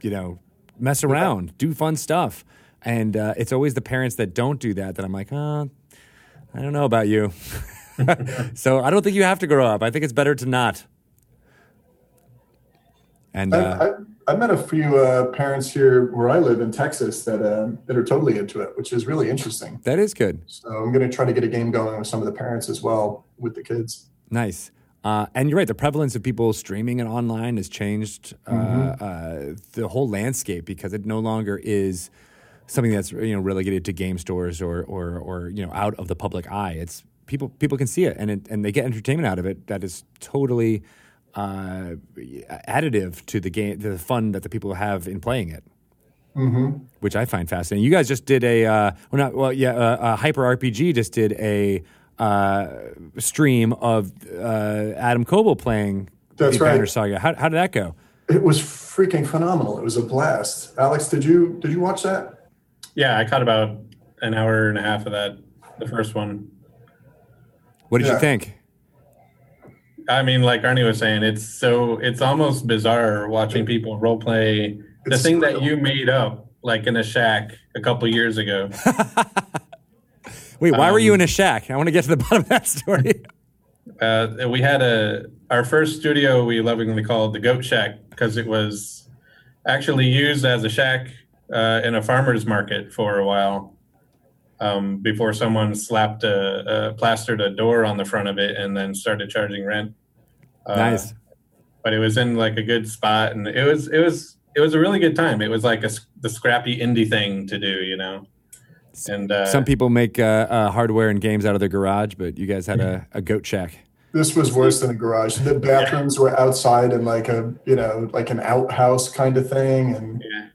you know, mess around, do fun stuff. And uh, it's always the parents that don't do that that I'm like, oh, I don't know about you. so I don't think you have to grow up. I think it's better to not. And uh, I, I, I met a few uh, parents here where I live in Texas that uh, that are totally into it, which is really interesting. that is good. So I'm going to try to get a game going with some of the parents as well with the kids. Nice. Uh, and you're right. The prevalence of people streaming and online has changed uh, uh, the whole landscape because it no longer is something that's you know relegated to game stores or or or you know out of the public eye. It's people people can see it and it, and they get entertainment out of it. That is totally uh, additive to the game, to the fun that the people have in playing it. Which I find fascinating. You guys just did a uh, well, not well, yeah. Uh, uh, Hyper RPG just did a uh, stream of uh, Adam Koebel playing That's the Banner. Saga. How, how did that go? It was freaking phenomenal. It was a blast. Alex, did you did you watch that? Yeah, I caught about an hour and a half of that, the first one. What did you think? I mean, like Arnie was saying, it's so it's almost bizarre watching people role play the It's thing that you made up, like in a shack a couple years ago. Wait, why were you Um, in a shack? I want to get to the bottom of that story. Uh, we had a our first studio we lovingly called the Goat Shack because it was actually used as a shack uh, in a farmer's market for a while um, before someone slapped a, a plastered a door on the front of it and then started charging rent. Uh, nice. but it was in like a good spot and it was it was it was a really good time. It was like a, the scrappy indie thing to do, you know. And uh, Some people make uh, uh, hardware and games out of their garage, but you guys had a, a goat shack. This was worse than a garage. The bathrooms were outside in like a you know like an outhouse kind of thing, and yeah,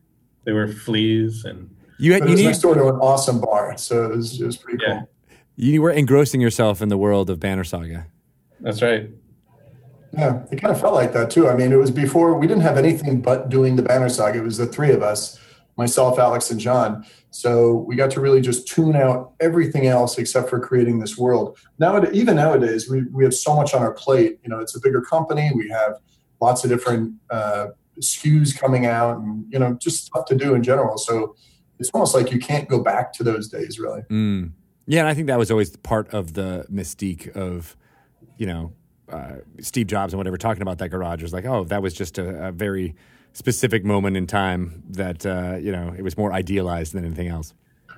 there were fleas and You had but you it was need next door to an awesome bar, so it was it was pretty Yeah. cool. You were engrossing yourself in the world of Banner Saga. That's right. Yeah, it kind of felt like that too. I mean, it was before we didn't have anything but doing the Banner Saga. It was the three of us, myself, Alex, and John. So we got to really just tune out everything else except for creating this world. Now, even nowadays, we, we have so much on our plate. You know, it's a bigger company. We have lots of different uh, SKUs coming out, and you know, just stuff to do in general. So it's almost like you can't go back to those days, really. Mm. Yeah, and I think that was always part of the mystique of, you know, uh, Steve Jobs and whatever talking about that garage was like, oh, that was just a, a very specific moment in time that uh, you know it was more idealized than anything else.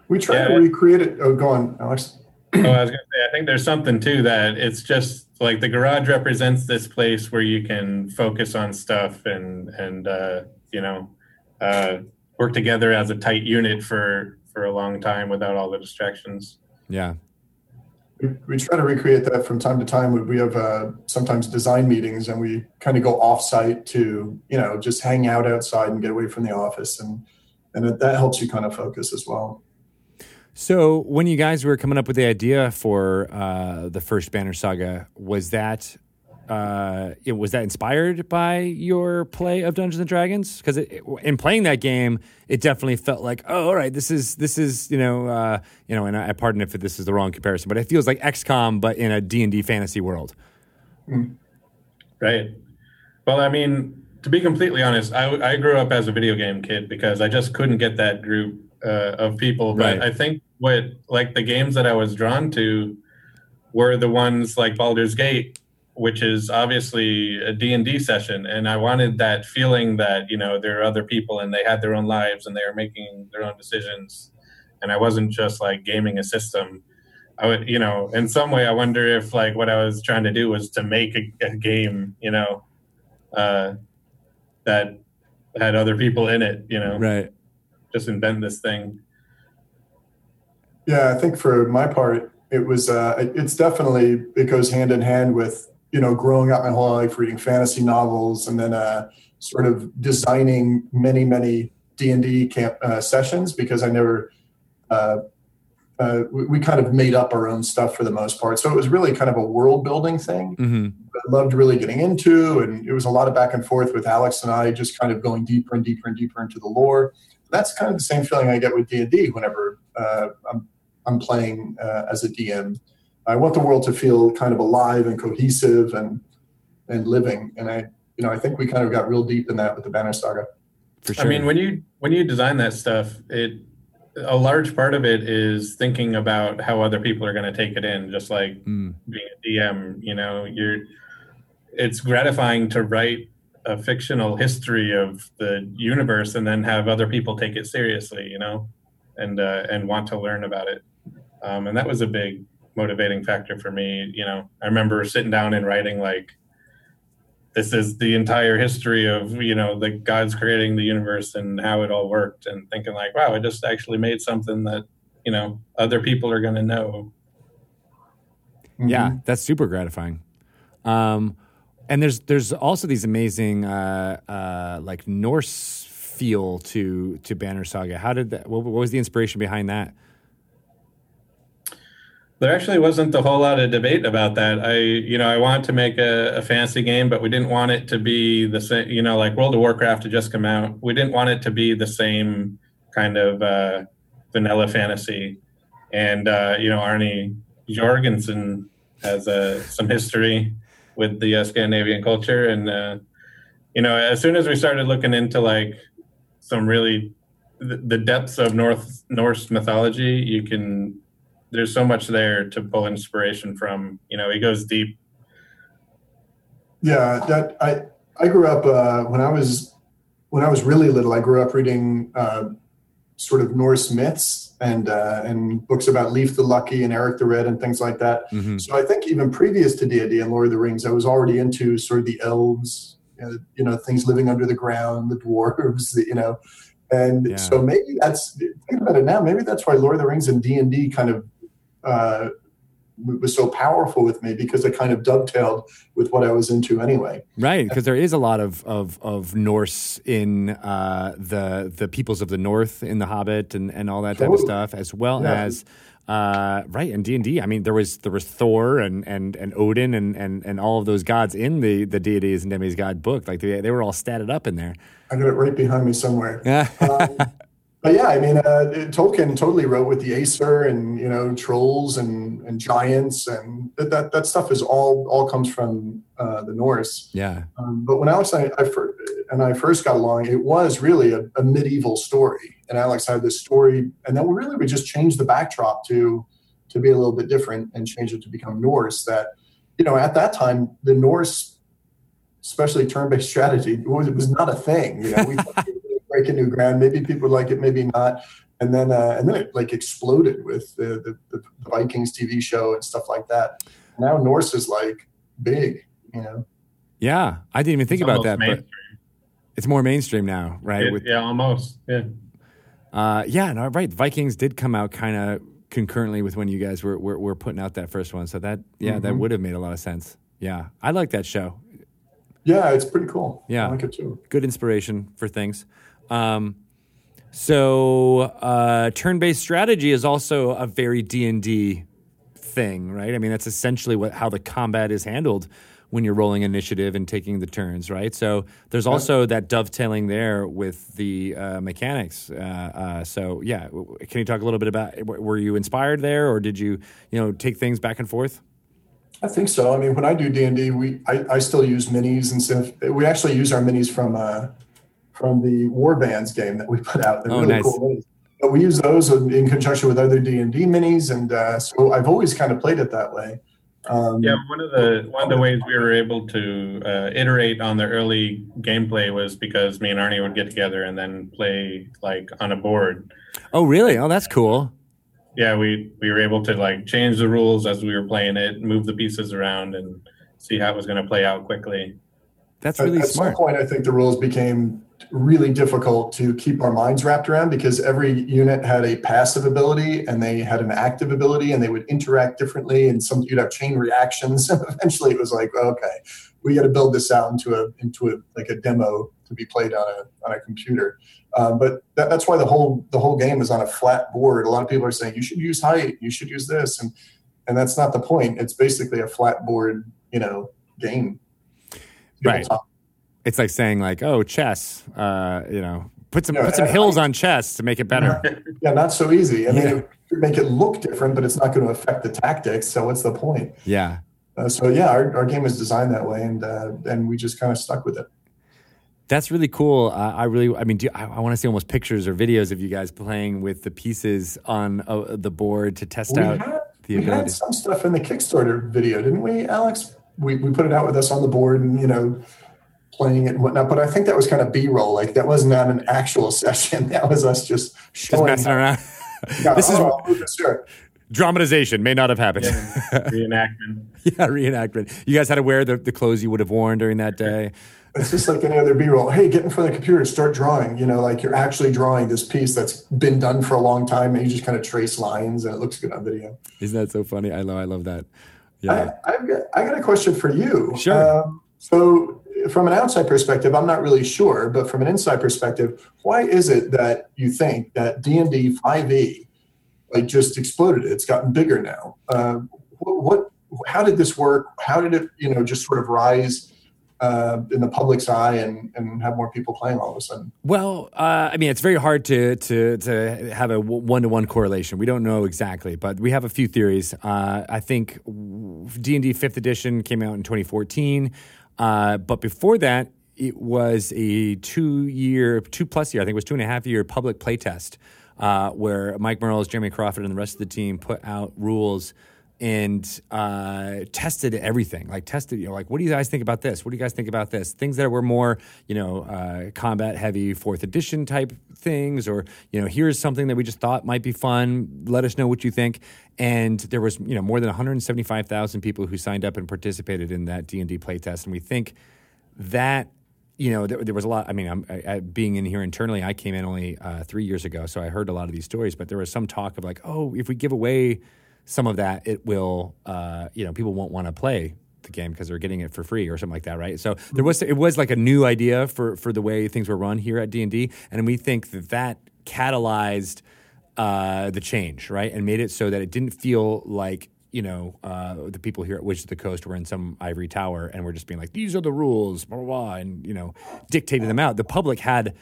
We try yeah. to recreate it. Oh, go on, Alex. oh, I was gonna say, I think there's something too that it's just like the garage represents this place where you can focus on stuff and and uh, you know uh, work together as a tight unit for for a long time without all the distractions. Yeah, we, we try to recreate that from time to time. We, we have uh, sometimes design meetings, and we kind of go off-site to you know just hang out outside and get away from the office, and and it, that helps you kind of focus as well. So, when you guys were coming up with the idea for uh, the first Banner Saga, was that uh, it, was that inspired by your play of Dungeons and Dragons? Because in playing that game, it definitely felt like, oh, all right, this is this is you know uh, you know, and I pardon if this is the wrong comparison, but it feels like XCOM but in a D and D fantasy world. Mm. Right. Well, I mean, to be completely honest, I, I grew up as a video game kid because I just couldn't get that group uh, of people. But right. I think what like the games that I was drawn to were the ones like Baldur's Gate which is obviously a d&d session. And i wanted that feeling that you know there are other people and they had their own lives and they are making their own decisions. And i wasn't just like gaming a system. I would you know in some way i wonder if like what i was trying to do was to make a, a game you know uh, that had other people in it you know. Right. Just invent this thing. Yeah i think for my part it was uh, it's definitely it goes hand in hand with you know, growing up my whole life reading fantasy novels and then uh, sort of designing many, many D and D camp uh, sessions because I never. Uh, uh, we, we, kind of made up our own stuff for the most part, so it was really kind of a world building thing. Mm-hmm. I loved really getting into, and it was a lot of back and forth with Alex and I, just kind of going deeper and deeper and deeper into the lore. That's kind of the same feeling I get with D and D whenever uh, I'm, I'm playing uh, as a DM I want the world to feel kind of alive and cohesive and and living. And I, you know, I think we kind of got real deep in that with the Banner Saga. For sure. I mean, when you when you design that stuff, it a large part of it is thinking about how other people are going to take it in. Just like mm. being a DM, you know, you're. It's gratifying to write a fictional history of the universe and then have other people take it seriously, you know, and uh, and want to learn about it. Um, and that was a big motivating factor for me. You know, I remember sitting down and writing like, this is the entire history of you know the God's creating the universe and how it all worked, and thinking like, wow, I just actually made something that you know other people are going to know. Yeah, mm-hmm. that's super gratifying. Um, and there's there's also these amazing uh, uh, like Norse feel to to Banner Saga. How did that? What, what was the inspiration behind that? There actually wasn't a whole lot of debate about that. I, you know, I wanted to make a, a, fantasy game, but we didn't want it to be the same. You know, like World of Warcraft had just come out. We didn't want it to be the same kind of uh, vanilla fantasy. And uh, you know, Arnie Jorgensen has uh, some history with the uh, Scandinavian culture, and uh, you know, as soon as we started looking into like some really the depths of North Norse mythology, you can there's so much there to pull inspiration from. You know, he goes deep. Yeah, that I I grew up uh, when I was when I was really little. I grew up reading uh, sort of Norse myths and uh, and books about Leif the Lucky and Eric the Red and things like that. Mm-hmm. So I think even previous to D and D and Lord of the Rings, I was already into sort of the elves, uh, you know, things living under the ground, the dwarves, the, you know. And yeah. so maybe that's think about it now. Maybe that's why Lord of the Rings and D and D kind of uh, was so powerful with me because it kind of dovetailed with what I was into anyway. Right, because there is a lot of of, of Norse in uh, the the peoples of the North in the Hobbit and, and all that type of stuff, as well yeah. as. Uh, right, and D and I mean, there was there was Thor and and and Odin and and and all of those gods in the the deities and demigods book. Like they they were all statted up in there. I got it right behind me somewhere. um, but yeah, I mean, uh, Tolkien totally wrote with the Aesir and you know trolls and and giants and that that, that stuff is all all comes from uh, the Norse. Yeah. Um, but when Alex and I, I fir- and I first got along, it was really a, a, medieval story, and Alex had this story, and then we really we just changed the backdrop to to be a little bit different and change it to become Norse. That you know at that time the Norse, especially turn-based strategy, was, was not a thing. You know, we breaking new ground. Maybe people like it, maybe not. And then uh, and then it like exploded with the, the, the Vikings TV show and stuff like that. Now Norse is like big, you know. Yeah, I didn't even think it's about that, mainstream. but it's more mainstream now, right? It, With, yeah, almost. Yeah. Uh, yeah, no, right. Vikings did come out kind of concurrently with when you guys were, were, were putting out that first one, so that yeah, mm-hmm. that would have made a lot of sense. Yeah, I like that show. Yeah, it's pretty cool. Yeah, I like it too. Good inspiration for things. Um, so uh, turn-based strategy is also a very D and D thing, right? I mean, that's essentially what how the combat is handled when you're rolling initiative and taking the turns, right? So there's also that dovetailing there with the uh, mechanics. Uh, uh, so yeah, can you talk a little bit about? Were you inspired there, or did you, you know, take things back and forth? I think so. I mean, when I do D and D, we I, I, still use minis and stuff. We actually use our minis from uh, from the War Bands game that we put out. They're oh, really nice. cool minis. But we use those in conjunction with other D and D minis, and uh, so I've always kind of played it that way. Um, yeah, one of the one of the ways we were able to uh, iterate on the early gameplay was because me and Arnie would get together and then play like on a board. Oh, really? Oh, that's cool. Yeah, we we were able to like change the rules as we were playing it, move the pieces around, and see how it was going to play out quickly. That's really at, smart. At some point, I think the rules became really difficult to keep our minds wrapped around because every unit had a passive ability and they had an active ability and they would interact differently. And some you'd have chain reactions. And eventually it was like okay we got to build this out into a into a like a demo to be played on a on a computer. Um, but that, that's why the whole the whole game is on a flat board. A lot of people are saying you should use height. You should use this. And and that's not the point. It's basically a flat board you know game. Right it's like saying like, oh, chess. Uh, you know, put some put some hills on chess to make it better. Yeah, not so easy. I mean, yeah. it make it look different, but it's not going to affect the tactics. So what's the point? Yeah. Uh, so yeah, our, our game was designed that way, and uh, and we just kind of stuck with it. That's really cool. Uh, I really, I mean, do, I, I want to see almost pictures or videos of you guys playing with the pieces on uh, the board to test we out had, the we ability. had some stuff in the Kickstarter video, didn't we, Alex? We, we put it out with us on the board, and you know, playing it and whatnot. But I think that was kind of B roll. Like that was not an actual session. That was us just showing. Just messing around. Yeah, this oh, is sure. dramatization may not have happened. Yeah, reenactment. yeah, reenactment. You guys had to wear the, the clothes you would have worn during that day. It's just like any other B roll. Hey, get in front of the computer and start drawing. You know, like you're actually drawing this piece that's been done for a long time, and you just kind of trace lines, and it looks good on video. Isn't that so funny? I love, I love that. Yeah, I, have got, I got a question for you. Sure. Um, so from an outside perspective, I'm not really sure, but from an inside perspective, why is it that you think that D and D 5e like just exploded? It's gotten bigger now. Uh, what, what, How did this work? How did it, you know, just sort of rise uh, in the public's eye and, and have more people playing all of a sudden? Well, uh, I mean, it's very hard to to to have a one to one correlation. We don't know exactly, but we have a few theories. Uh, I think D and D Fifth Edition came out in 2014. Uh, but before that, it was a two year, two plus year, I think it was two and a half year public playtest uh, where Mike Mearls, Jeremy Crawford, and the rest of the team put out rules and uh, tested everything. Like tested, you know, like what do you guys think about this? What do you guys think about this? Things that were more, you know, uh, combat heavy, fourth edition type things, or you know, here's something that we just thought might be fun. Let us know what you think. And there was, you know, more than 175,000 people who signed up and participated in that D and D playtest, and we think that you know, there, there, was a lot. I mean, I, I, being in here internally, I came in only uh, three years ago, so I heard a lot of these stories. But there was some talk of like, oh, if we give away some of that it will uh, you know people won't want to play the game because they're getting it for free or something like that right so there was it was like a new idea for for the way things were run here at d&d and we think that that catalyzed uh, the change, right, and made it so that it didn't feel like you know uh, the people here at Wizards of the Coast were in some ivory tower and we're just being like, these are the rules, blah blah, blah and you know dictating them out. The public had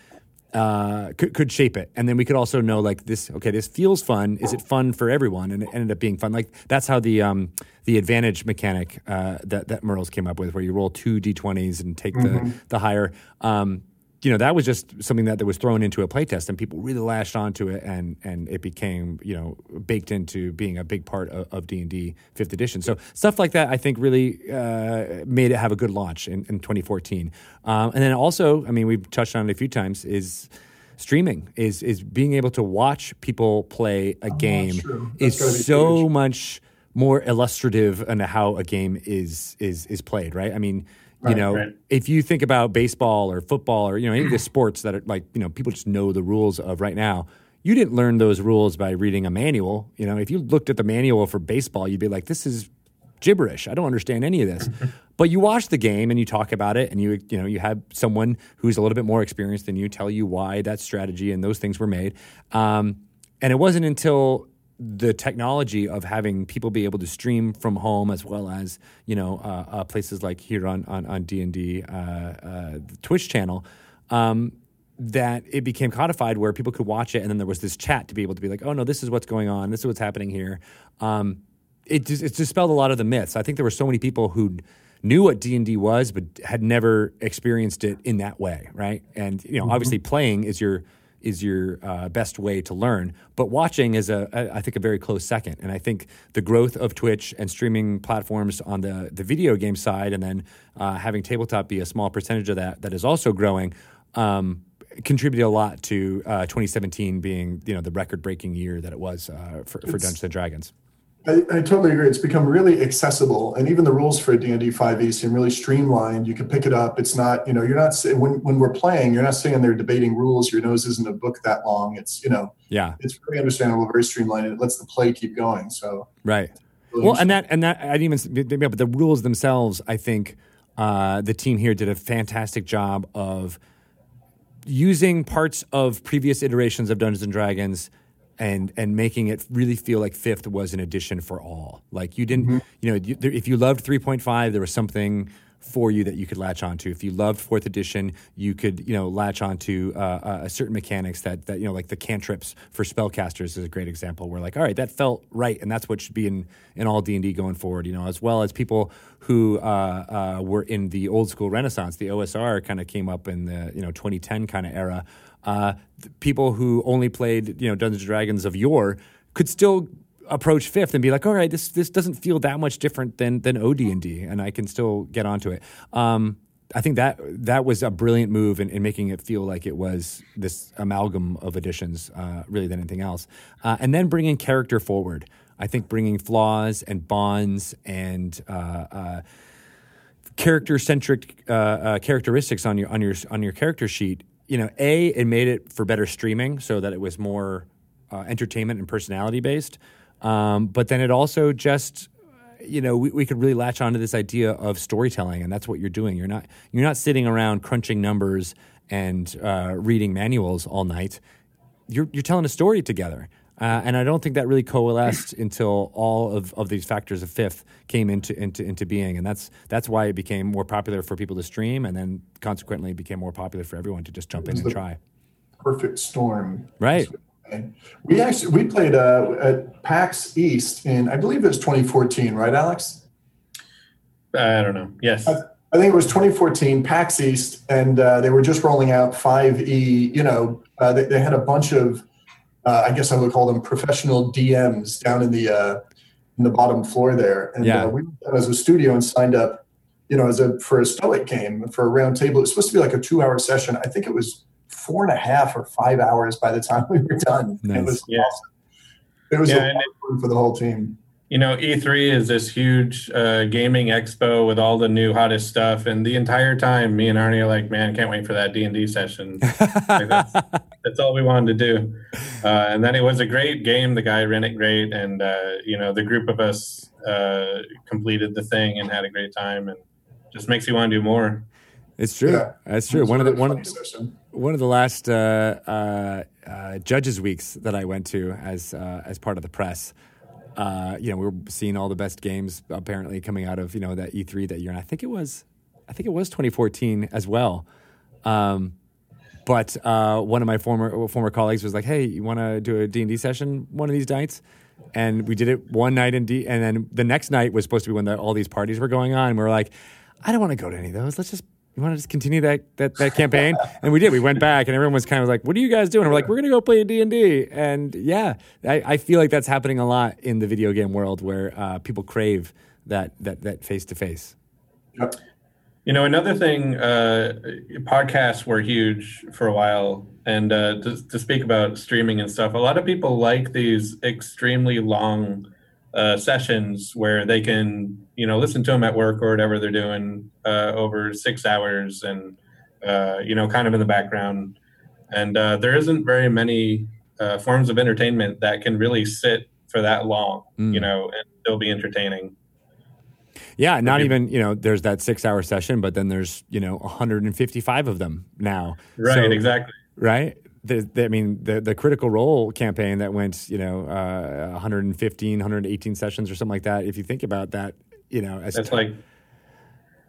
uh, could, could shape it. And then we could also know like this. Okay, this feels fun. Is it fun for everyone? And it ended up being fun. Like that's how the um, the advantage mechanic uh, that that Mearls came up with, where you roll two d20s and take mm-hmm. the the higher. Um, you know that was just something that, that was thrown into a playtest and people really lashed onto it and and it became you know baked into being a big part of, of d&d 5th edition. So stuff like that i think really uh, made it have a good launch in, in 2014 um, and then also i mean we've touched on it a few times is streaming is is being able to watch people play a oh, game is so huge. much more illustrative in how a game is is is played right? I mean you know, right. if you think about baseball or football or you know any of the sports that are like you know people just know the rules of right now. You didn't learn those rules by reading a manual. You know, if you looked at the manual for baseball, you'd be like, "This is gibberish. I don't understand any of this." but you watch the game and you talk about it, and you you know you have someone who's a little bit more experienced than you tell you why that strategy and those things were made. Um, and it wasn't until the technology of having people be able to stream from home as well as you know uh, uh, places like here on on, on D&D uh, uh, Twitch channel um, that it became codified where people could watch it and then there was this chat to be able to be like oh no this is what's going on. This is what's happening here. Um, it, just, it dispelled a lot of the myths. I think there were so many people who knew what D&D was but had never experienced it in that way right? And you know mm-hmm. obviously playing is your is your uh, best way to learn. But watching is a, a, I think, a very close second. And I think the growth of Twitch and streaming platforms on the the video game side, and then uh, having tabletop be a small percentage of that that is also growing. Um, contributed a lot to uh, 2017 being you know the record breaking year that it was uh, for, for Dungeons and Dragons. I, I, totally agree. It's become really accessible, and even the rules for D&D 5e seem really streamlined. You can pick it up. It's not, you know, you're not when when we're playing, you're not sitting there debating rules. Your nose isn't a book that long. It's you know, yeah, it's very understandable, very streamlined, and it lets the play keep going. So right. Really well, and that and that I didn't even but the rules themselves, I think uh, the team here did a fantastic job of using parts of previous iterations of Dungeons and Dragons and and making it really feel like fifth was an addition for all. Like you didn't, mm-hmm. you know, you, there, if you loved 3.5, there was something for you that you could latch onto. If you loved fourth edition, you could you know latch onto uh, uh, certain mechanics that that you know like the cantrips for spellcasters is a great example. Where like all right, that felt right, and that's what should be in in all D and D going forward. You know, as well as people who uh, uh were in the old school Renaissance. The OSR kind of came up in the you know 2010 kind of era uh, people who only played you know Dungeons and Dragons of yore could still approach fifth and be like, all right, this this doesn't feel that much different than than OD and D, and I can still get onto it. Um, I think that that was a brilliant move in, in, making it feel like it was this amalgam of additions, uh, really than anything else. Uh, and then bringing character forward. I think bringing flaws and bonds and uh, uh character centric uh, uh, characteristics on your on your on your character sheet you know, a it made it for better streaming, so that it was more entertainment and personality based. Um, but then it also just you know we, we could really latch onto this idea of storytelling and that's what you're doing you're not you're not sitting around crunching numbers and uh, reading manuals all night you're, you're telling a story together uh, and I don't think that really coalesced until all of, of these factors of fifth came into, into, into being. And that's, that's why it became more popular for people to stream, and then consequently became more popular for everyone to just jump in and try. Perfect storm. Right. We actually we played uh, at PAX East in I believe it was 2014, right, Alex? I don't know. Yes. I, I think it was 2014, PAX East, and uh, they were just rolling out 5e. You know, uh, they, they, had a bunch of uh, I guess I would call them professional DMs down in the uh, in the bottom floor there. And yeah. uh, we as a studio and signed up, you know, as a for a Stoic game for a round table. It was supposed to be like a two hour session. I think it was four and a half or five hours by the time we were done. Nice. It was yeah. awesome. It was yeah, for the whole team you know, E3 is this huge uh, gaming expo with all the new hottest stuff, and the entire time, me and Arnie are like, "Man, can't wait for that D and D session." like that's, that's, all we wanted to do. Uh, and then it was a great game. The guy ran it great, and uh, you know, the group of us uh, completed the thing and had a great time, and just makes you want to do more. It's true. Yeah. That's true. It was One of the one of, session. One of the last uh, uh, uh, judges weeks that I went to as uh, as part of the press. Uh, you know, we were seeing all the best games apparently coming out of you know that E3 that year, and I think it was, I think it was 2014 as well. Um, but one of my former former colleagues was like, "Hey, you want to do a D and D session one of these nights?" And we did it one night in D, and then the next night was supposed to be when the, all these parties were going on. And we were like, "I don't want to go to any of those. Let's just." You want to just continue that, that, that campaign? and we did. We went back, and everyone was kind of like, "What are you guys doing?" And we're like, "We're gonna go play D and D." And yeah, I, I feel like that's happening a lot in the video game world, where uh, people crave that that that face to face. You know, another thing, uh, podcasts were huge for a while. And uh, to, to speak about streaming and stuff, a lot of people like these extremely long uh, sessions where they can, you know, listen to them at work or whatever they're doing uh, over six hours and, uh, you know, kind of in the background. And uh, there isn't very many uh, forms of entertainment that can really sit for that long, Mm. you know, and still be entertaining. Yeah, not even you know. There's that six hour session, but then there's you know 155 of them now. Right, So- exactly. right? The, the, I mean, the the Critical Role campaign that went, you know, uh, 115, 118 sessions or something like that. If you think about that, you know, as That's like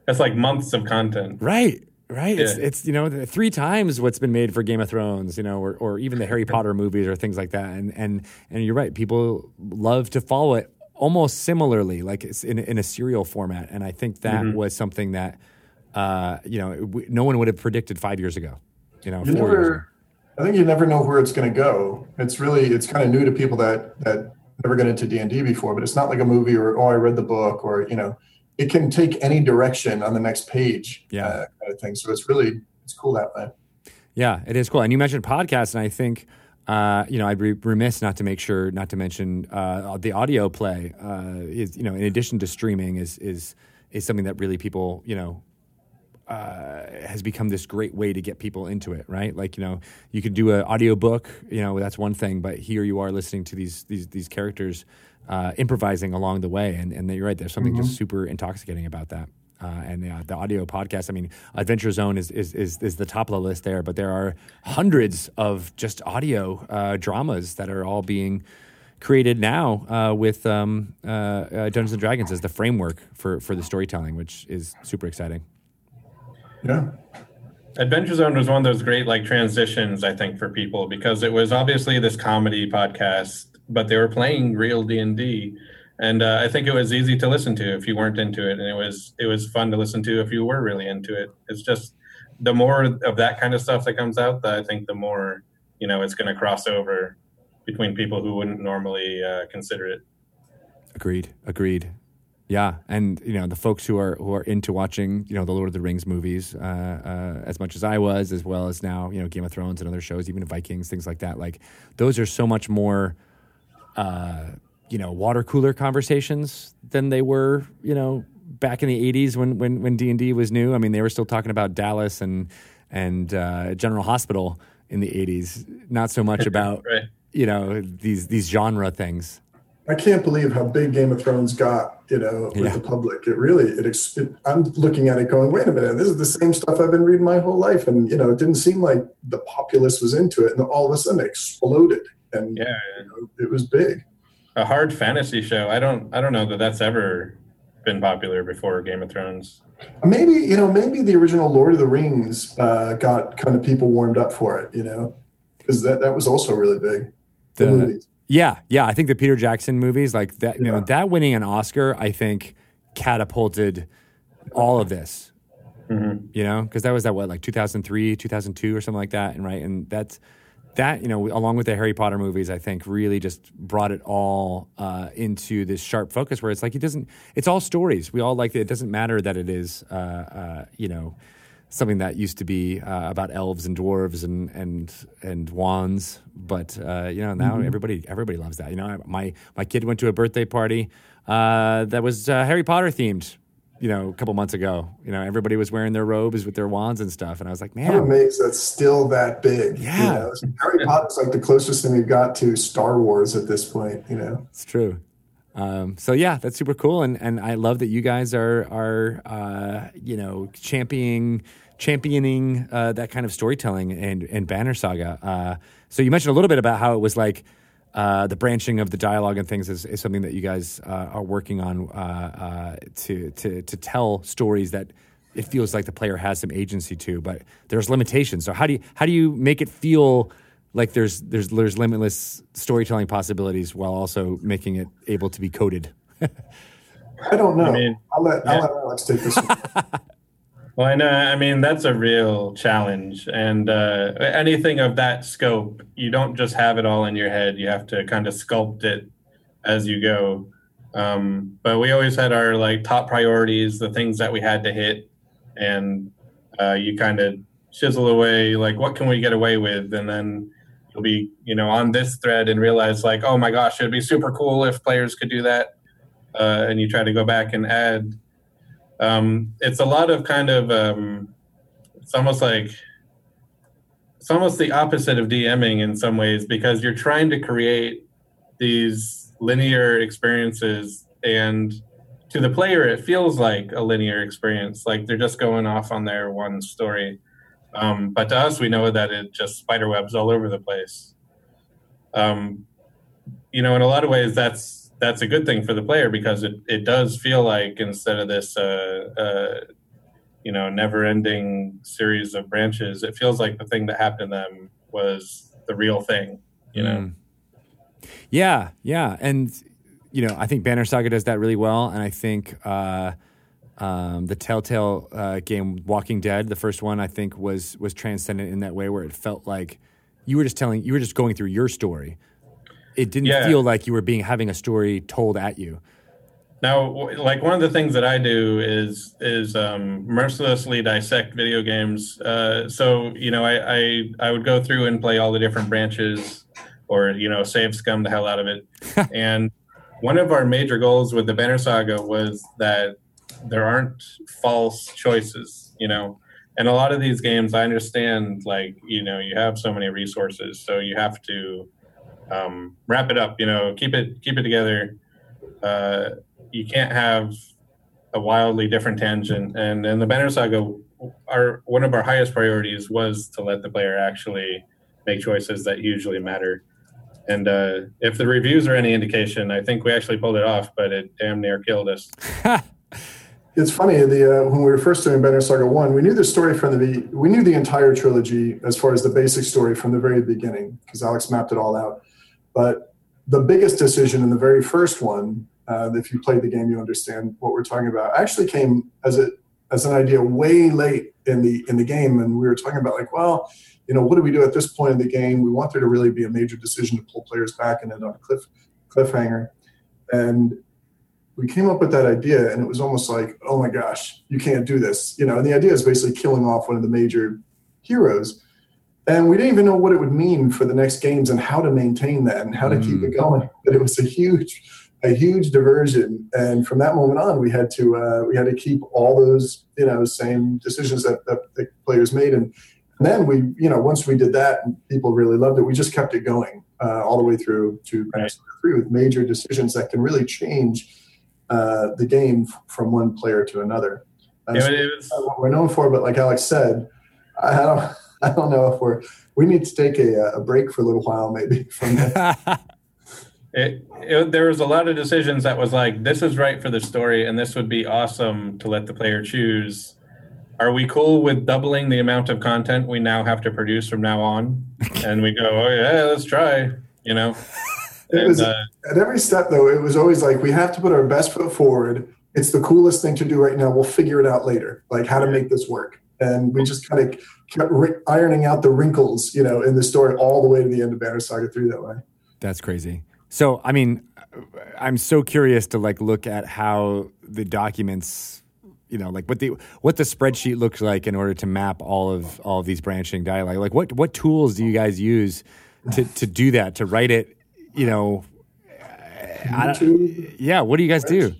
that's like months of content. right, right. It's Yeah. it's you know the, three times what's been made for Game of Thrones, you know, or or even the Harry Potter movies or things like that. And and and you're right. People love to follow it almost similarly, like it's in in a serial format. And I think that Mm-hmm. was something that uh, you know w- no one would have predicted five years ago. You know, You four years ago. I think you never know where it's going to go. It's really, it's kind of new to people that that never got into D and D before. But it's not like a movie or oh, I read the book or you know, it can take any direction on the next page. Yeah. uh, kind of thing. So it's really it's cool that way. Yeah, it is cool. And you mentioned podcasts, and I think uh, you know I'd be remiss not to make sure not to mention uh, the audio play uh, is you know in addition to streaming is is is something that really people you know. Uh, has become this great way to get people into it, right? Like you know, you could do an audiobook, you know, that's one thing, but here you are listening to these these these characters uh, improvising along the way, and and you're right. There's something just super intoxicating about that. Uh, and uh, the audio podcast. I mean, Adventure Zone is, is is is the top of the list there, but there are hundreds of just audio uh, dramas that are all being created now uh, with um, uh, Dungeons and Dragons as the framework for for the storytelling, which is super exciting. Yeah. Adventure Zone was one of those great like transitions, I think, for people because it was obviously this comedy podcast, but they were playing real D and D, and uh, I think it was easy to listen to if you weren't into it, and it was it was fun to listen to if you were really into it. It's just the more of that kind of stuff that comes out, that I think the more you know it's going to cross over between people who wouldn't normally uh, consider it. Agreed. Agreed. Yeah, and you know the folks who are who are into watching you know the Lord of the Rings movies uh, uh, as much as I was, as well as now you know Game of Thrones and other shows, even Vikings, things like that. Like those are so much more, uh, you know, water cooler conversations than they were you know back in the '80s when when when D and D was new. I mean, they were still talking about Dallas and and uh, General Hospital in the '80s, not so much about Right. you know these these genre things. I can't believe how big Game of Thrones got, you know, with Yeah. the public. It really, it, it. I'm looking at it going, wait a minute, this is the same stuff I've been reading my whole life, and you know, it didn't seem like the populace was into it, and all of a sudden it exploded, and Yeah, you know, it was big. a hard fantasy show. I don't I don't know that that's ever been popular before Game of Thrones. Maybe you know, maybe the original Lord of the Rings uh, got kind of people warmed up for it, you know, because that that was also really big. The, The- movies. Yeah, yeah. I think the Peter Jackson movies, like that, you know, that winning an Oscar, I think catapulted all of this. Mhm. You know, because that was that what like 2003, 2002, or something like that, and right, and that's that. You know, along with the Harry Potter movies, I think really just brought it all uh, into this sharp focus where it's like it doesn't. It's all stories. We all like it. It doesn't matter that it is, uh, uh, you know. Something that used to be uh, about elves and dwarves and and and wands, but uh, you know now everybody everybody loves that. You know, I, my my kid went to a birthday party uh, that was uh, Harry Potter themed. You know, a couple months ago. You know, everybody was wearing their robes with their wands and stuff, and I was like, I'm man, amazed that's still that big. you Yeah. know. Harry Potter's like the closest thing we've got to Star Wars at this point. You know, it's true. Um, so yeah, that's super cool, and and I love that you guys are are uh, you know championing championing uh, that kind of storytelling and and Banner Saga. Uh, so you mentioned a little bit about how it was like uh, the branching of the dialogue and things is, is something that you guys uh, are working on uh, uh, to to to tell stories that it feels like the player has some agency to, but there's limitations. So how do you how do you make it feel like there's there's there's limitless storytelling possibilities while also making it able to be coded? I don't know. I mean, I'll let yeah. I'll let Alex take this. One. Well, I know. I mean, that's a real challenge, and uh, anything of that scope, you don't just have it all in your head. You have to kind of sculpt it as you go. Um, but we always had our like top priorities, the things that we had to hit, and uh, you kind of chisel away like what can we get away with, and then you'll be you know on this thread and realize like oh my gosh, it'd be super cool if players could do that, uh, and you try to go back and add. Um, it's a lot of kind of um, it's almost like it's almost the opposite of DMing in some ways because you're trying to create these linear experiences and to the player it feels like a linear experience like they're just going off on their one story um, but to us we know that it just spider webs all over the place. Um, you know in a lot of ways that's that's a good thing for the player because it, it does feel like instead of this uh, uh, you know never ending series of branches it feels like the thing that happened to them was the real thing you know? Mm. Yeah, yeah, and you know, I think Banner Saga does that really well, and I think uh, um, the Telltale uh, game Walking Dead, the first one, I think was was transcendent in that way, where it felt like you were just telling, you were just going through your story. It didn't Yeah. feel like you were being having a story told at you. Now, like one of the things that I do is is um, mercilessly dissect video games. Uh, so you know, I, I I would go through and play all the different branches, or you know, save scum the hell out of it. and one of our major goals with the Banner Saga was that there aren't false choices. You know, and a lot of these games, I understand, like you know, you have so many resources, so you have to um, wrap it up. You know, keep it keep it together. Uh, you can't have a wildly different tangent. And in the Banner Saga, our one of our highest priorities was to let the player actually make choices that usually matter. And uh, if the reviews are any indication, I think we actually pulled it off, but it damn near killed us. It's funny. The uh, when we were first doing Banner Saga One, we knew the story from the we knew the entire trilogy as far as the basic story from the very beginning because Alex mapped it all out. But the biggest decision in the very first one, uh, if you played the game, you understand what we're talking about. Actually, came as a as an idea way late in the in the game, and we were talking about like, well, you know, what do we do at this point in the game? We want there to really be a major decision to pull players back and end on a cliff cliffhanger, and we came up with that idea and it was almost like oh my gosh you can't do this you know and the idea is basically killing off one of the major heroes. And we didn't even know what it would mean for the next games and how to maintain that and how to keep it going but it was a huge a huge diversion. And from that moment on we had to uh, we had to keep all those you know same decisions that, that the players made. And then we you know once we did that and people really loved it we just kept it going uh, all the way through to Right. three with major decisions that can really change uh, the game f- from one player to another. Uh, It, so was, what we're known for, but like Alex said, I don't, I don't know if we're we need to take a, a break for a little while maybe from that. it, it, there was a lot of decisions that was like, this is right for the story, and this would be awesome to let the player choose. Are we cool with doubling the amount of content we now have to produce from now on? And we go, oh yeah, let's try. You know, It and, was- uh, At every step, though, it was always like we have to put our best foot forward. It's the coolest thing to do right now. We'll figure it out later, like how to make this work. And we just kind of kept ironing out the wrinkles, you know, in the story all the way to the end of Banner Saga 3 that way. That's crazy. So, I mean, I'm so curious to like look at how the documents, you know, like what the what the spreadsheet looks like in order to map all of all of these branching dialogue. Like, what what tools do you guys use to to do that? To write it, you know, I don't- yeah. What do you guys do?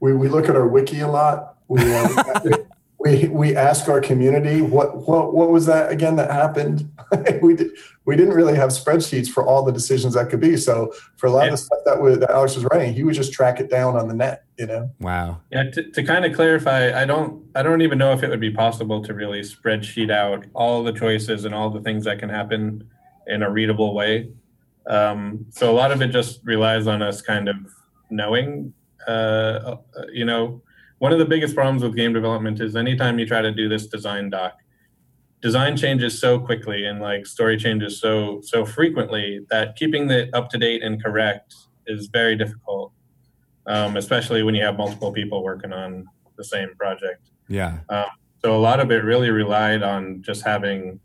we, we look at our wiki a lot. We, uh, we we ask our community what what what was that again that happened. we did, we didn't really have spreadsheets for all the decisions that could be. So for a lot Yeah. of the stuff that, was, that Alex was writing, he would just track it down on the net. You know. Wow. Yeah, to, to kind of clarify, I don't I don't even know if it would be possible to really spreadsheet out all the choices and all the things that can happen in a readable way. Um, so a lot of it just relies on us kind of knowing. Uh, uh, you know, one of the biggest problems with game development is anytime you try to do this design doc, design changes so quickly and like story changes so so frequently that keeping it up to date and correct is very difficult um, especially when you have multiple people working on the same project. Yeah. So a lot of it really relied on just having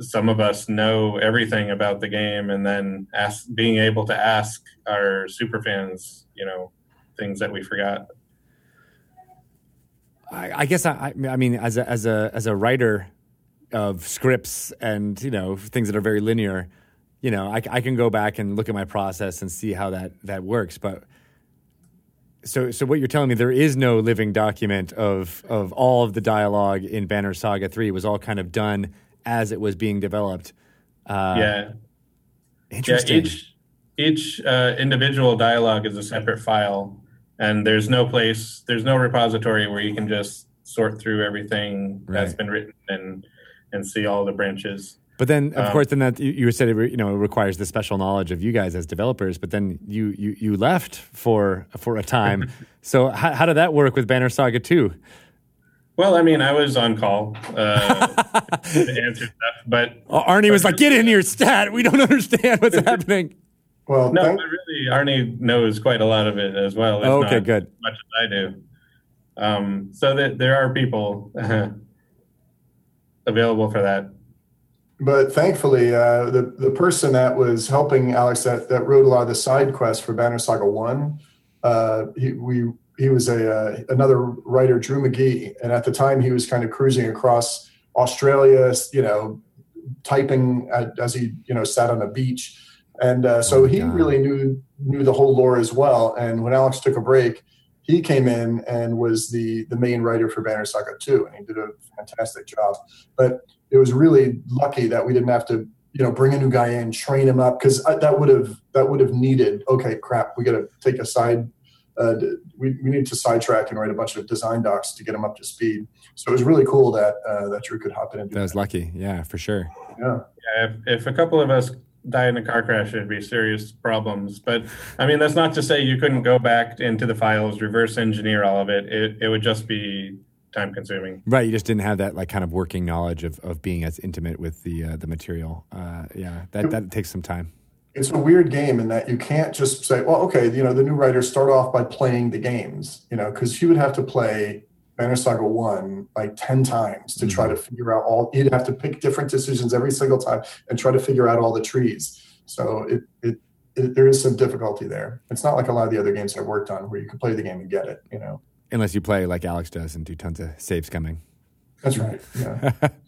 some of us know everything about the game, and then ask, being able to ask our super fans, you know, things that we forgot. I, I guess I, I mean, as a as a as a writer of scripts and you know things that are very linear, you know, I, I can go back and look at my process and see how that that works. But so so what you're telling me, there is no living document of of all of the dialogue in Banner Saga Three. It was all kind of done as it was being developed. Uh, yeah, yeah. interesting. Each each uh, individual dialogue is a separate file, and there's no place, there's no repository where you can just sort through everything that's been written and and see all the branches. But then, of Um, course, then that you, you said it, you know it requires the special knowledge of you guys as developers. But then you you, you left for for a time. so how, how did that work with Banner Saga Two? Well, I mean, I was on call uh, to answer stuff, but Arnie was like, "Get in here, stat. We don't understand what's happening." Well, no, thank- but really, Arnie knows quite a lot of it as well. Oh, okay, not good. As much as I do. Um, so that there are people available for that. but thankfully, uh, the the person that was helping Alex that that wrote a lot of the side quests for Banner Saga One, uh, he we he was a uh, another writer, Drew McGee, and at the time he was kind of cruising across Australia, you know, typing at, as he you know sat on a beach, and uh, so Oh he God. really knew knew the whole lore as well. And when Alex took a break, he came in and was the the main writer for Banner Saga Two, and he did a fantastic job. But it was really lucky that we didn't have to you know bring a new guy in train him up because that would have that would have needed okay crap we got to take a side uh, we, we need to sidetrack and write a bunch of design docs to get him up to speed so it was really cool that uh, that drew could hop in and do That was lucky. Yeah, for sure. yeah Yeah, if, if a couple of us died in a car crash, it'd be serious problems. But I mean, that's not to say you couldn't go back into the files, reverse engineer all of it. It, it would just be time consuming. Right, you just didn't have that like kind of working knowledge of, of being as intimate with the uh, the material. Uh, yeah, that that takes some time. It's a weird game in that you can't just say well okay you know the new writers start off by playing the games you know because he would have to play Banner Saga 1 like 10 times to try to mm-hmm. figure out all he'd have to pick different decisions every single time and try to figure out all the trees. So it, it, it there is some difficulty there. It's not like a lot of the other games i've worked on where you can play the game and get it you know. Unless you play like Alex does and do tons of save scumming. that's right yeah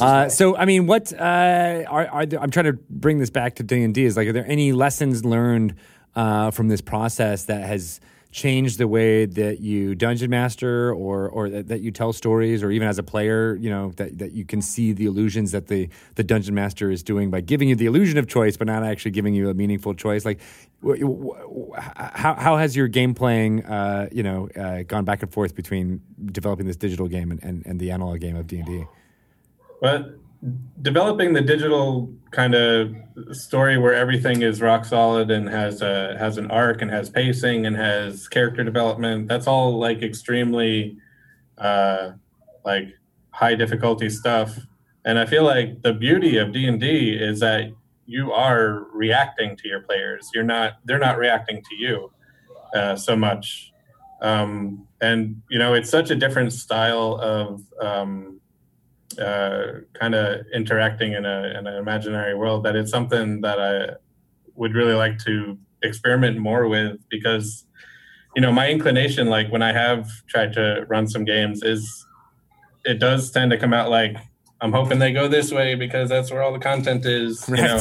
Uh, so, I mean, what uh, are, are there, I'm trying to bring this back to D and D. Is like, are there any lessons learned uh, from this process that has changed the way that you dungeon master, or or that, that you tell stories, or even as a player, you know, that, that you can see the illusions that the the dungeon master is doing by giving you the illusion of choice, but not actually giving you a meaningful choice. Like, wh- wh- how how has your game playing, uh, you know, uh, gone back and forth between developing this digital game and, and, and the analog game of D and D? But developing the digital kind of story where everything is rock solid and has a has an arc and has pacing and has character development that's all like extremely uh like high difficulty stuff. And i feel like the beauty of d&d is that you are reacting to your players. You're not they're not reacting to you uh, so much. Um, and you know it's such a different style of um, uh, kind of interacting in, a, in an imaginary world that it's something that I would really like to experiment more with because you know my inclination like when I have tried to run some games is it does tend to come out like I'm hoping they go this way because that's where all the content is you know?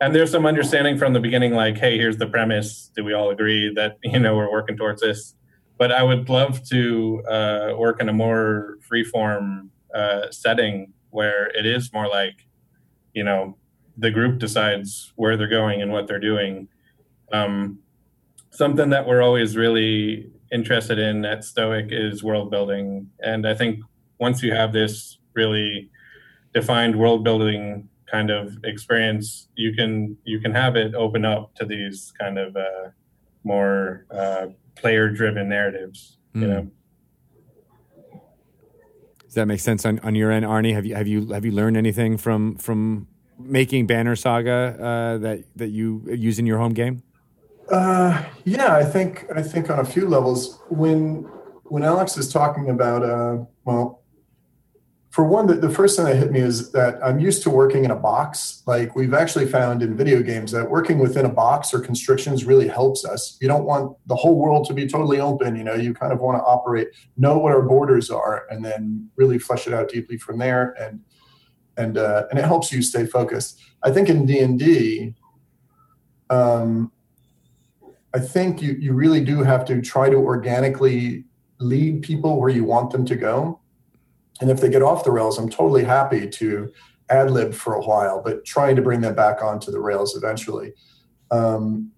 And there's some understanding from the beginning like hey here's the premise. Do we all agree that you know we're working towards this? But I would love to uh, work in a more freeform uh, setting where it is more like, you know, the group decides where they're going and what they're doing. Um, something that we're always really interested in at Stoic is world building, and I think once you have this really defined world building kind of experience, you can you can have it open up to these kind of uh, more uh, player driven narratives. Mm. You hmm. know. That make sense on, on your end, Arnie? Have you have you have you learned anything from from making Banner Saga uh, that that you use in your home game? Uh, yeah, I think I think on a few levels. When when Alex is talking about, uh, well, for one, the, the first thing that hit me is that I'm used to working in a box. Like we've actually found in video games that working within a box or constrictions really helps us. You don't want the whole world to be totally open. You know, you kind of want to operate, know what our borders are, and then really flesh it out deeply from there. And and uh, and it helps you stay focused. I think in D and D, um, I think you, you really do have to try to organically lead people where you want them to go. And if they get off the rails, I'm totally happy to ad lib for a while, but trying to bring them back onto the rails eventually. Um,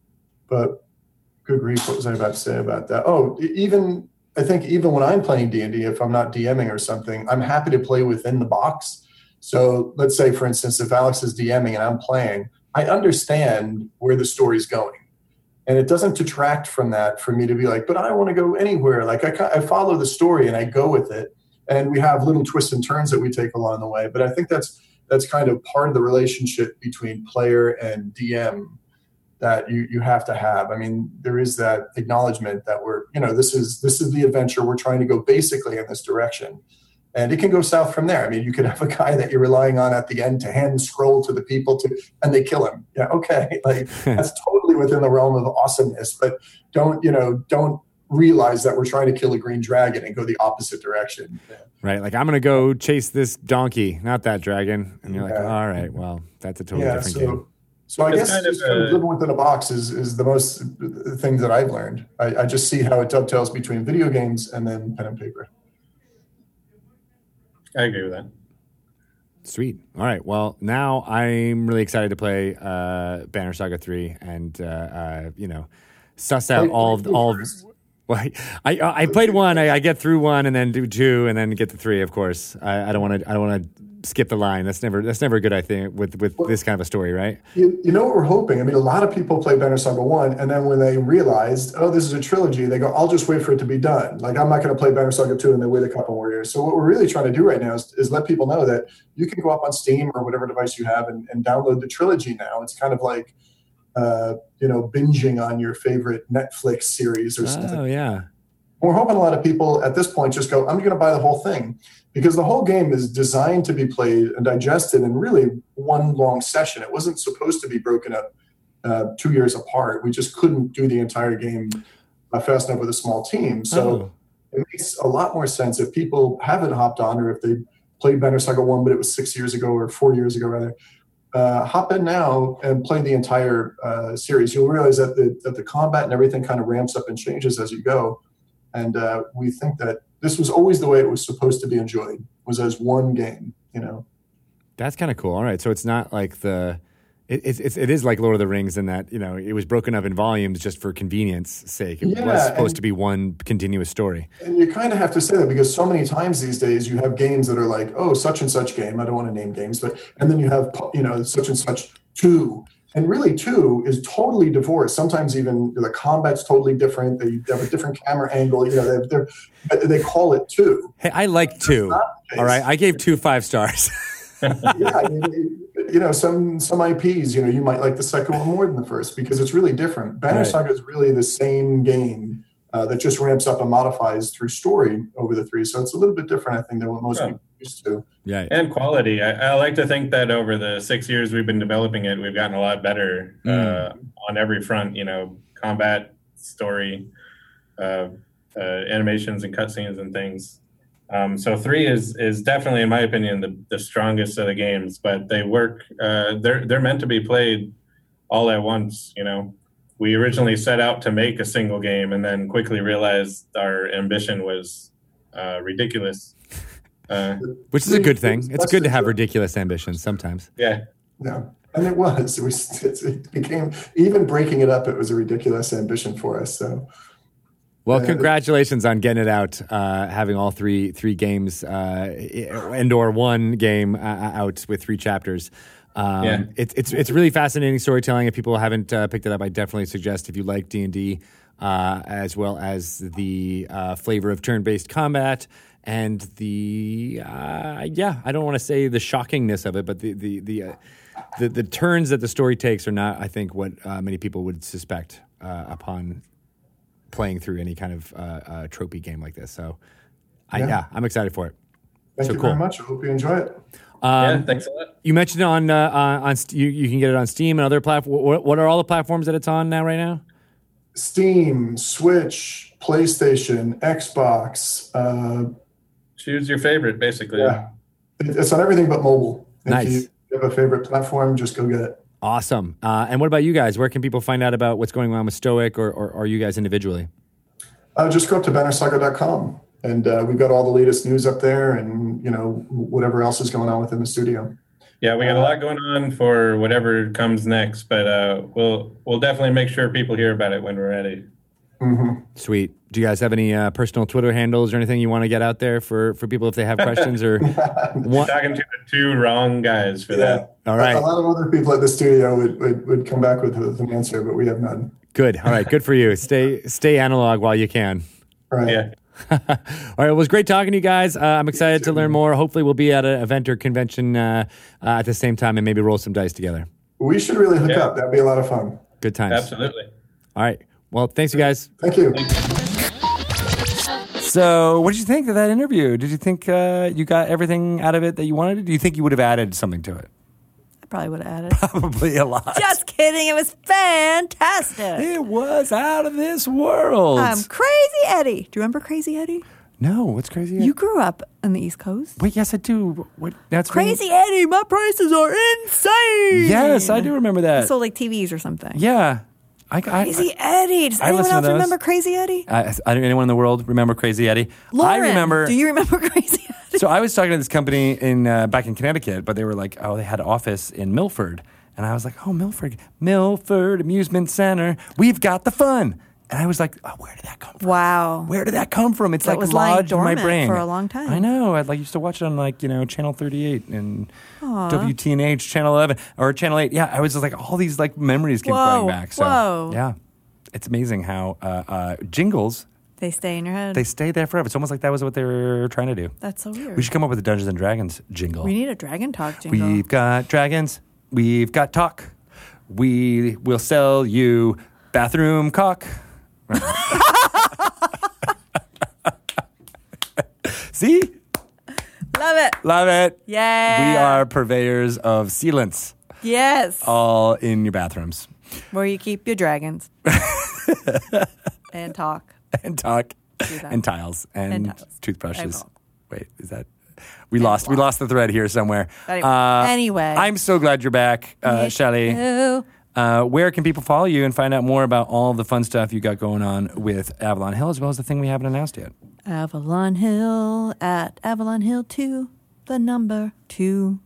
but good grief, what was I about to say about that? Oh, even I think even when I'm playing D and D, if I'm not DMing or something, I'm happy to play within the box. So let's say, for instance, if Alex is DMing and I'm playing, I understand where the story's going and it doesn't detract from that for me to be like but i want to go anywhere like I, I follow the story and i go with it and we have little twists and turns that we take along the way but i think that's that's kind of part of the relationship between player and dm that you you have to have i mean there is that acknowledgement that we're you know this is this is the adventure we're trying to go basically in this direction and it can go south from there. I mean, you could have a guy that you're relying on at the end to hand scroll to the people to, and they kill him. Yeah, okay, like that's totally within the realm of awesomeness. But don't you know? Don't realize that we're trying to kill a green dragon and go the opposite direction. Right, like I'm going to go chase this donkey, not that dragon, and you're yeah. like, all right, well, that's a totally yeah, different so, game. So I it's guess kind of, uh, living within a box is is the most thing that I've learned. I, I just see how it dovetails between video games and then pen and paper. I agree with that. Sweet. All right. Well, now I'm really excited to play uh, Banner Saga three and uh, uh, you know suss out all of all. Of, well, I uh, I played one. I, I, get through one and then do two and then get to three. Of course, I, I don't want to. I don't want to skip the line. That's never that's never a good. I think with with well, this kind of a story, right? You, you know what we're hoping. I mean, a lot of people play Banner Saga one, and then when they realized, oh, this is a trilogy, they go, I'll just wait for it to be done. Like I'm not going to play Banner Saga two and then wait a couple more years. So what we're really trying to do right now is, is let people know that you can go up on Steam or whatever device you have and, and download the trilogy now. It's kind of like uh, you know binging on your favorite Netflix series or something. Oh yeah. We're hoping a lot of people at this point just go, I'm going to buy the whole thing because the whole game is designed to be played and digested in really one long session. It wasn't supposed to be broken up uh, two years apart. We just couldn't do the entire game uh, fast enough with a small team. So oh. it makes a lot more sense if people haven't hopped on or if they played Banner Saga 1, but it was six years ago or four years ago, rather. Uh, hop in now and play the entire uh, series. You'll realize that the, that the combat and everything kind of ramps up and changes as you go. And uh, we think that this was always the way it was supposed to be enjoyed was as one game you know that's kind of cool all right so it's not like the it, it's, it is like Lord of the Rings in that you know it was broken up in volumes just for convenience sake. It yeah, was supposed to be one continuous story. And you kind of have to say that because so many times these days you have games that are like, oh, such and such game. I don't want to name games, but and then you have you know such and such two, and really two is totally divorced. Sometimes even the combat's totally different. They have a different camera angle you know they they call it two. Hey i like two. all right i gave two five stars. Yeah you know some some ips you know you might like the second one more than the first because it's really different banner right. saga is really the same game uh, that just ramps up and modifies through story over the three so it's a little bit different i think than what most yeah. people used to yeah, and quality. I, I, like to think that over the six years we've been developing it, we've gotten a lot better mm. uh, on every front. You know, combat, story, uh, uh, animations, and cutscenes and things. Um, so three is is definitely, in my opinion, the, the strongest of the games. But they work. Uh, they're they're meant to be played all at once. You know, we originally set out to make a single game and then quickly realized our ambition was uh, ridiculous. Uh, Which is a good thing. It's good to have ridiculous ambitions sometimes. yeah. Yeah, and it was. It was. It, it became even breaking it up. It was a ridiculous ambition for us. So Well, congratulations on getting it out, uh, having all three three games uh, and or one game uh, out with three chapters. Um, Yeah. it's it's it's really fascinating storytelling. If people haven't uh, picked it up, I definitely suggest if you like D and D, uh, as well as the uh, flavor of turn based combat and the uh, yeah, I don't want to say the shockingness of it, but the the the. Uh, the, the turns that the story takes are not, I think, what uh, many people would suspect uh, upon playing through any kind of uh, uh, trophy game like this. So, I, yeah. Yeah. I'm excited for it. thank So you cool. very much. I hope you enjoy it. yeah. Um, Thanks a lot. you mentioned on uh, on, on St- you, you can get it on Steam and other platforms. What, what are all the platforms that it's on now? Right now, Steam, Switch, PlayStation, Xbox. Uh, Choose your favorite, basically. yeah, it's on everything but mobile. Nice. If you have a favorite platform, just go get it. Awesome. Uh, and what about you guys? Where can people find out about what's going on with Stoic or, or, or you guys individually? Uh, just go up to bannersaga.com and uh, we've got all the latest news up there and you know whatever else is going on within the studio. Yeah, we got a lot going on for whatever comes next, but uh, we'll we'll definitely make sure people hear about it when we're ready. Hmm Sweet. Do you guys have any uh, personal Twitter handles or anything you want to get out there for, for people if they have questions or what? Talking to the two wrong guys for Yeah. that. All right. A lot of other people at the studio would, would, would come back with, with an answer, but we have none. Good. All right. Good for you. Stay stay analog while you can. Right. Yeah. All right. Well, it was great talking to you guys. Uh, I'm excited to learn more. Hopefully, we'll be at an event or convention uh, uh, at the same time and maybe roll some dice together. We should really hook Yeah. up. That'd be a lot of fun. Good times. Absolutely. All right. Well, thanks, you guys. Thank you. So, what did you think of that interview? Did you think uh, you got everything out of it that you wanted? Do you think you would have added something to it? I probably would have added. Probably a lot. Just kidding. It was fantastic. it was out of this world. Um, Crazy Eddie. Do you remember Crazy Eddie? no, what's crazy? You grew up on the East Coast. Wait, yes, I do. What? That's Crazy Eddie, my prices are insane. Yes, I do remember that. Sold like TVs or something. yeah, I, I, Crazy Eddie. Does I anyone else remember Crazy Eddie? I, I don't anyone in the world remember Crazy Eddie. Lauren, I remember. Do you remember Crazy Eddie? so I was talking to this company in uh, back in Connecticut, but they were like, oh, they had an office in Milford, and I was like, oh, Milford, Milford Amusement Center, we've got the fun, and I was like, oh, where did that come from? Wow. Where did that come from? It's That like was lodged in my brain for a long time. I know. I like used to watch it on like you know Channel Thirty Eight and WTNH Channel Eleven or Channel Eight. Yeah, I was just like all these like memories came Whoa, going back. So whoa. yeah, it's amazing how uh, uh, jingles They stay in your head. they stay there forever. It's almost like that was what they were trying to do. That's so weird. We should come up with a Dungeons and Dragons jingle. We need a Dragon Talk jingle. We've got dragons. We've got talk. We will sell you bathroom caulk. See? Love it. Love it. Yeah. We are purveyors of sealants Yes. all in your bathrooms Where you keep your dragons. and talk. and talk and tiles and, And tiles. toothbrushes. And. Wait, is that we lost we lost the thread here somewhere. Anyway. Uh, Anyway. I'm so glad you're back, uh, Shelly. Uh, where can people follow you and find out more about all the fun stuff you got going on with Avalon Hill, as well as the thing we haven't announced yet? Avalon Hill at Avalon Hill 2, the number 2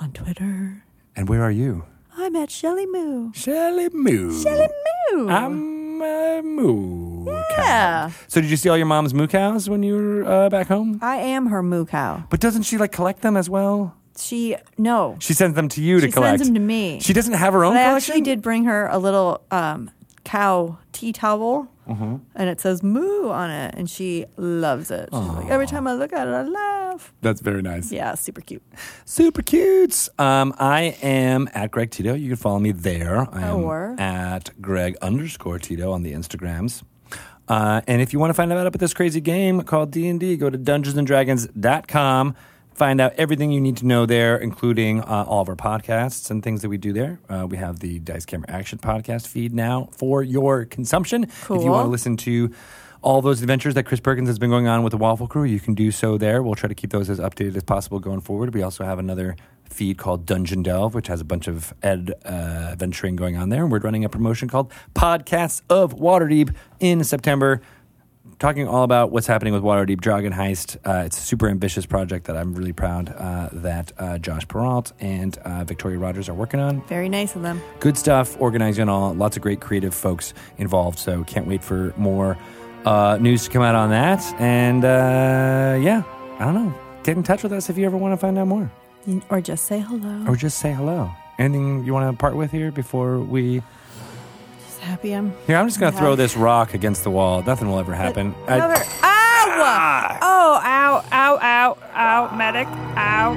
on Twitter. And where are you? I'm at Shelly Moo. Shelly Moo. Shelly Moo. I'm a moo Yeah. cow. So did you see all your mom's moo cows when you were uh, back home? I am her moo cow. But doesn't she like collect them as well? She, no. She sends them to you to She collect. She sends them to me. She doesn't have her own But I collection. actually did bring her a little um, cow tea towel, Mm-hmm. and it says moo on it, and she loves it. She's like, every time I look at it, I laugh. That's very nice. Yeah, super cute. Super cute. Um, I am at Greg Tito. You can follow me there. I am Or- at Greg underscore Tito on the Instagrams. Uh, and if you want to find out about this crazy game called D&D, go to dungeonsanddragons.com. Find out everything you need to know there, including uh, all of our podcasts and things that we do there. Uh, we have the Dice Camera Action podcast feed now for your consumption. If you want to listen to all those adventures that Chris Perkins has been going on with the Waffle Crew, you can do so there. We'll try to keep those as updated as possible going forward. We also have another feed called Dungeon Delve, which has a bunch of Ed uh, adventuring going on there. And we're running a promotion called Podcasts of Waterdeep in September talking all about what's happening with Waterdeep Dragon Heist. Uh, it's a super ambitious project that I'm really proud uh, that uh, Josh Peralt and uh, Victoria Rogers are working on. Very nice of them. Good stuff, organizing all, lots of great creative folks involved. So can't wait for more uh, news to come out on that. And uh, yeah, I don't know. Get in touch with us if you ever want to find out more, Or just say hello. or just say hello. Anything you want to part with here before we? Happy I'm. Here, I'm just gonna throw this rock against the wall. Nothing will ever happen. I- Another. Ow! Ah! Oh, ow, ow, ow, ow, medic, ow.